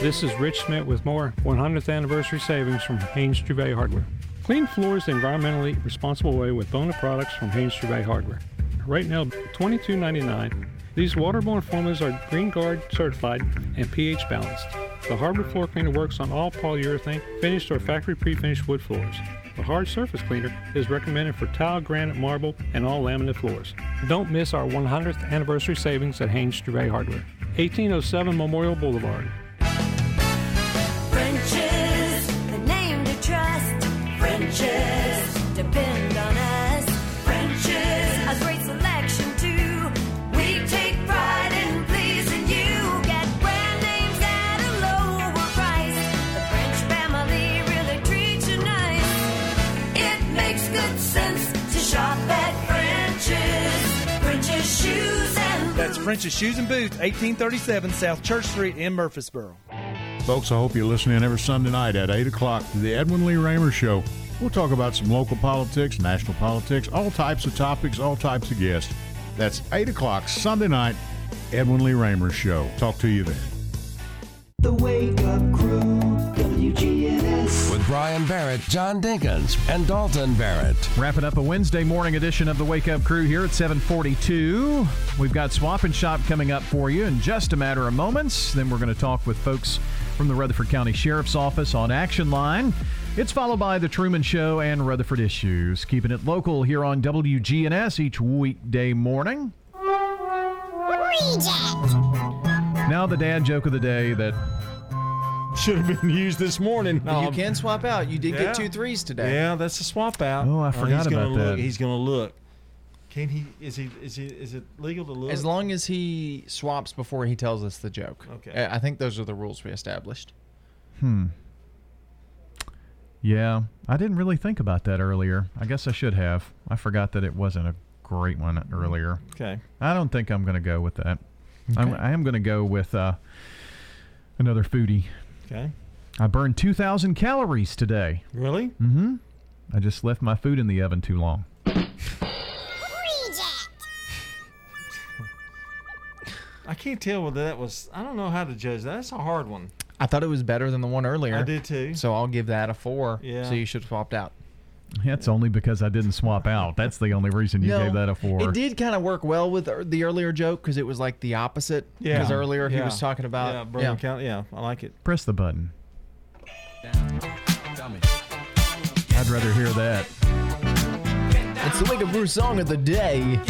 This is Rich Smith with more 100th anniversary savings from Haynes True Value Hardware. Clean floors the environmentally responsible way with Bona products from Haynes True Value Hardware. Right now, $22.99. These waterborne formulas are Green Guard certified and pH balanced. The hardwood floor cleaner works on all polyurethane, finished or factory pre-finished wood floors. The hard surface cleaner is recommended for tile, granite, marble, and all laminate floors. Don't miss our 100th anniversary savings at Haynes Trevay Hardware, 1807 Memorial Boulevard. French's, the name to trust. French's, depend French's Shoes and Boots, 1837 South Church Street in Murfreesboro. Folks, I hope you're listening every Sunday night at 8 o'clock to the Edwin Lee Raymer Show. We'll talk about some local politics, national politics, all types of topics, all types of guests. That's 8 o'clock Sunday night, Edwin Lee Raymer Show. Talk to you then. The Wake Up Crew, WGNS. With Brian Barrett, John Dinkins, and Dalton Barrett. Wrapping up a Wednesday morning edition of the Wake Up Crew here at 742. We've got Swap and Shop coming up for you in just a matter of moments. Then we're going to talk with folks from the Rutherford County Sheriff's Office on Action Line. It's followed by The Truman Show and Rutherford Issues, keeping it local here on WGNS each weekday morning. Now the dad joke of the day that should have been used this morning. you can swap out. You did Yeah. get two threes today. Yeah, that's a swap out. Oh, I forgot he's gonna about look, that. He's going to look. Can he? Is he? Is he? Is it legal to look? As long as he swaps before he tells us the joke. Okay. I I think those are the rules we established. Hmm. Yeah, I didn't really think about that earlier. I guess I should have. I forgot that it wasn't a great one earlier. Okay. I don't think I'm going to go with that. I'm, Okay. I am going to go with uh, another foodie. Okay. I burned 2,000 calories today. Really? Mm-hmm. I just left my food in the oven too long. I can't tell whether that was. I don't know how to judge that. That's a hard one. I thought it was better than the one earlier. I did too. So I'll give that a four. Yeah. So you should have swapped out. That's only because I didn't swap out. That's the only reason you No, gave that a four. It did kind of work well with the- the earlier joke because it was like the opposite. Yeah. Because earlier he was talking about. Yeah, Bourbon County. Yeah, I like it. Press the button. I'd rather hear that. It's the Wake Up Brew song of the day.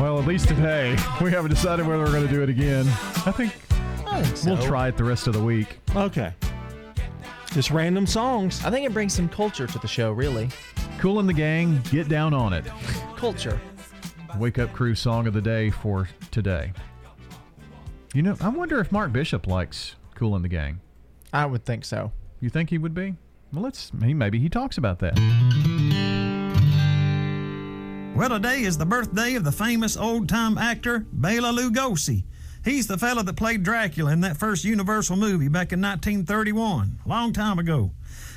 Well, at least today. We haven't decided whether we're going to do it again. I think I think we'll try it the rest of the week. Okay. Just random songs. I think it brings some culture to the show, really. Kool and the Gang, get down on it. Culture. Wake up crew song of the day for today. You know, I wonder if Mark Bishop likes Kool and the Gang. I would think so. You think he would be? Well, let's. He maybe he talks about that. Well, today is the birthday of the famous old time actor Bela Lugosi. He's the fella that played Dracula in that first Universal movie back in 1931, a long time ago.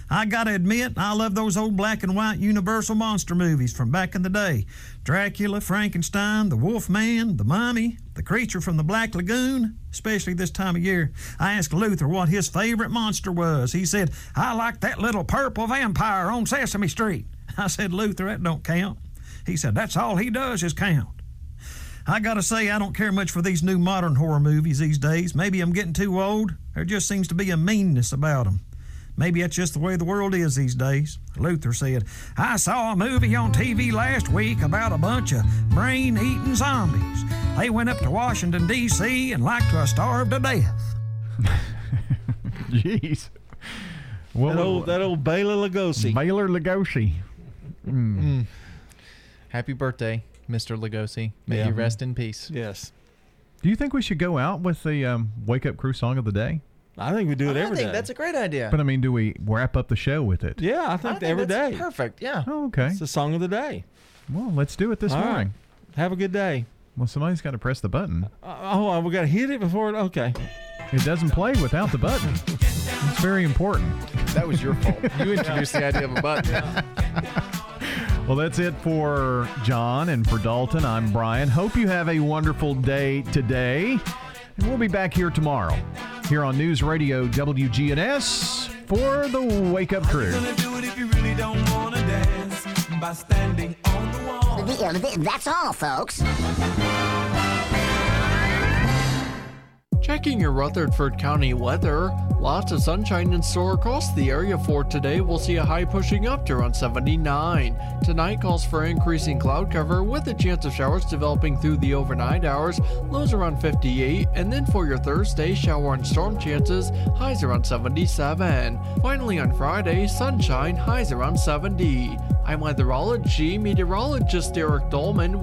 I gotta admit, I love those old black and white Universal monster movies from back in the day Dracula, Frankenstein, the Wolf Man, the Mummy, the creature from the Black Lagoon, especially this time of year. I asked Luther what his favorite monster was. He said, I like that little purple vampire on Sesame Street. I said, Luther, that don't count. He said, That's all he does is count. I gotta say, I don't care much for these new modern horror movies these days. Maybe I'm getting too old. There just seems to be a meanness about them. Maybe that's just the way the world is these days. Luther said, I saw a movie on TV last week about a bunch of brain eating zombies. They went up to Washington, D.C., and like to have starved to death. Jeez. that old that old Bela Lugosi. Bela Lugosi. Mm. Happy birthday, Mr. Lugosi. May Yeah. you rest in peace. Yes. Do you think we should go out with the um, Wake Up Crew song of the day? I think we do it every day. I every think day. that's a great idea. But I mean, do we wrap up the show with it? yeah, I think, I think every that's day. perfect. Yeah. Oh, okay. It's the song of the day. Well, let's do it this All right. morning. Have a good day. Well, somebody's got to press the button. Uh, oh, we got to hit it before it. Okay. It doesn't play without the button. It's very important. That was your fault. You introduced the idea of a button. Well, that's it for John and for Dalton. I'm Brian. Hope you have a wonderful day today. And we'll be back here tomorrow, here on News Radio WGNS for the Wake Up Crew. do it if you really don't wanna dance by standing on the wall. That's all, folks. Checking your Rutherford County weather. Lots of sunshine in store across the area for today. We'll see a high pushing up to around 79. Tonight calls for increasing cloud cover with a chance of showers developing through the overnight hours. Lows around 58. And then for your Thursday, shower and storm chances. Highs around 77. Finally on Friday, sunshine. Highs around 70. I'm weatherology meteorologist Eric Dolman with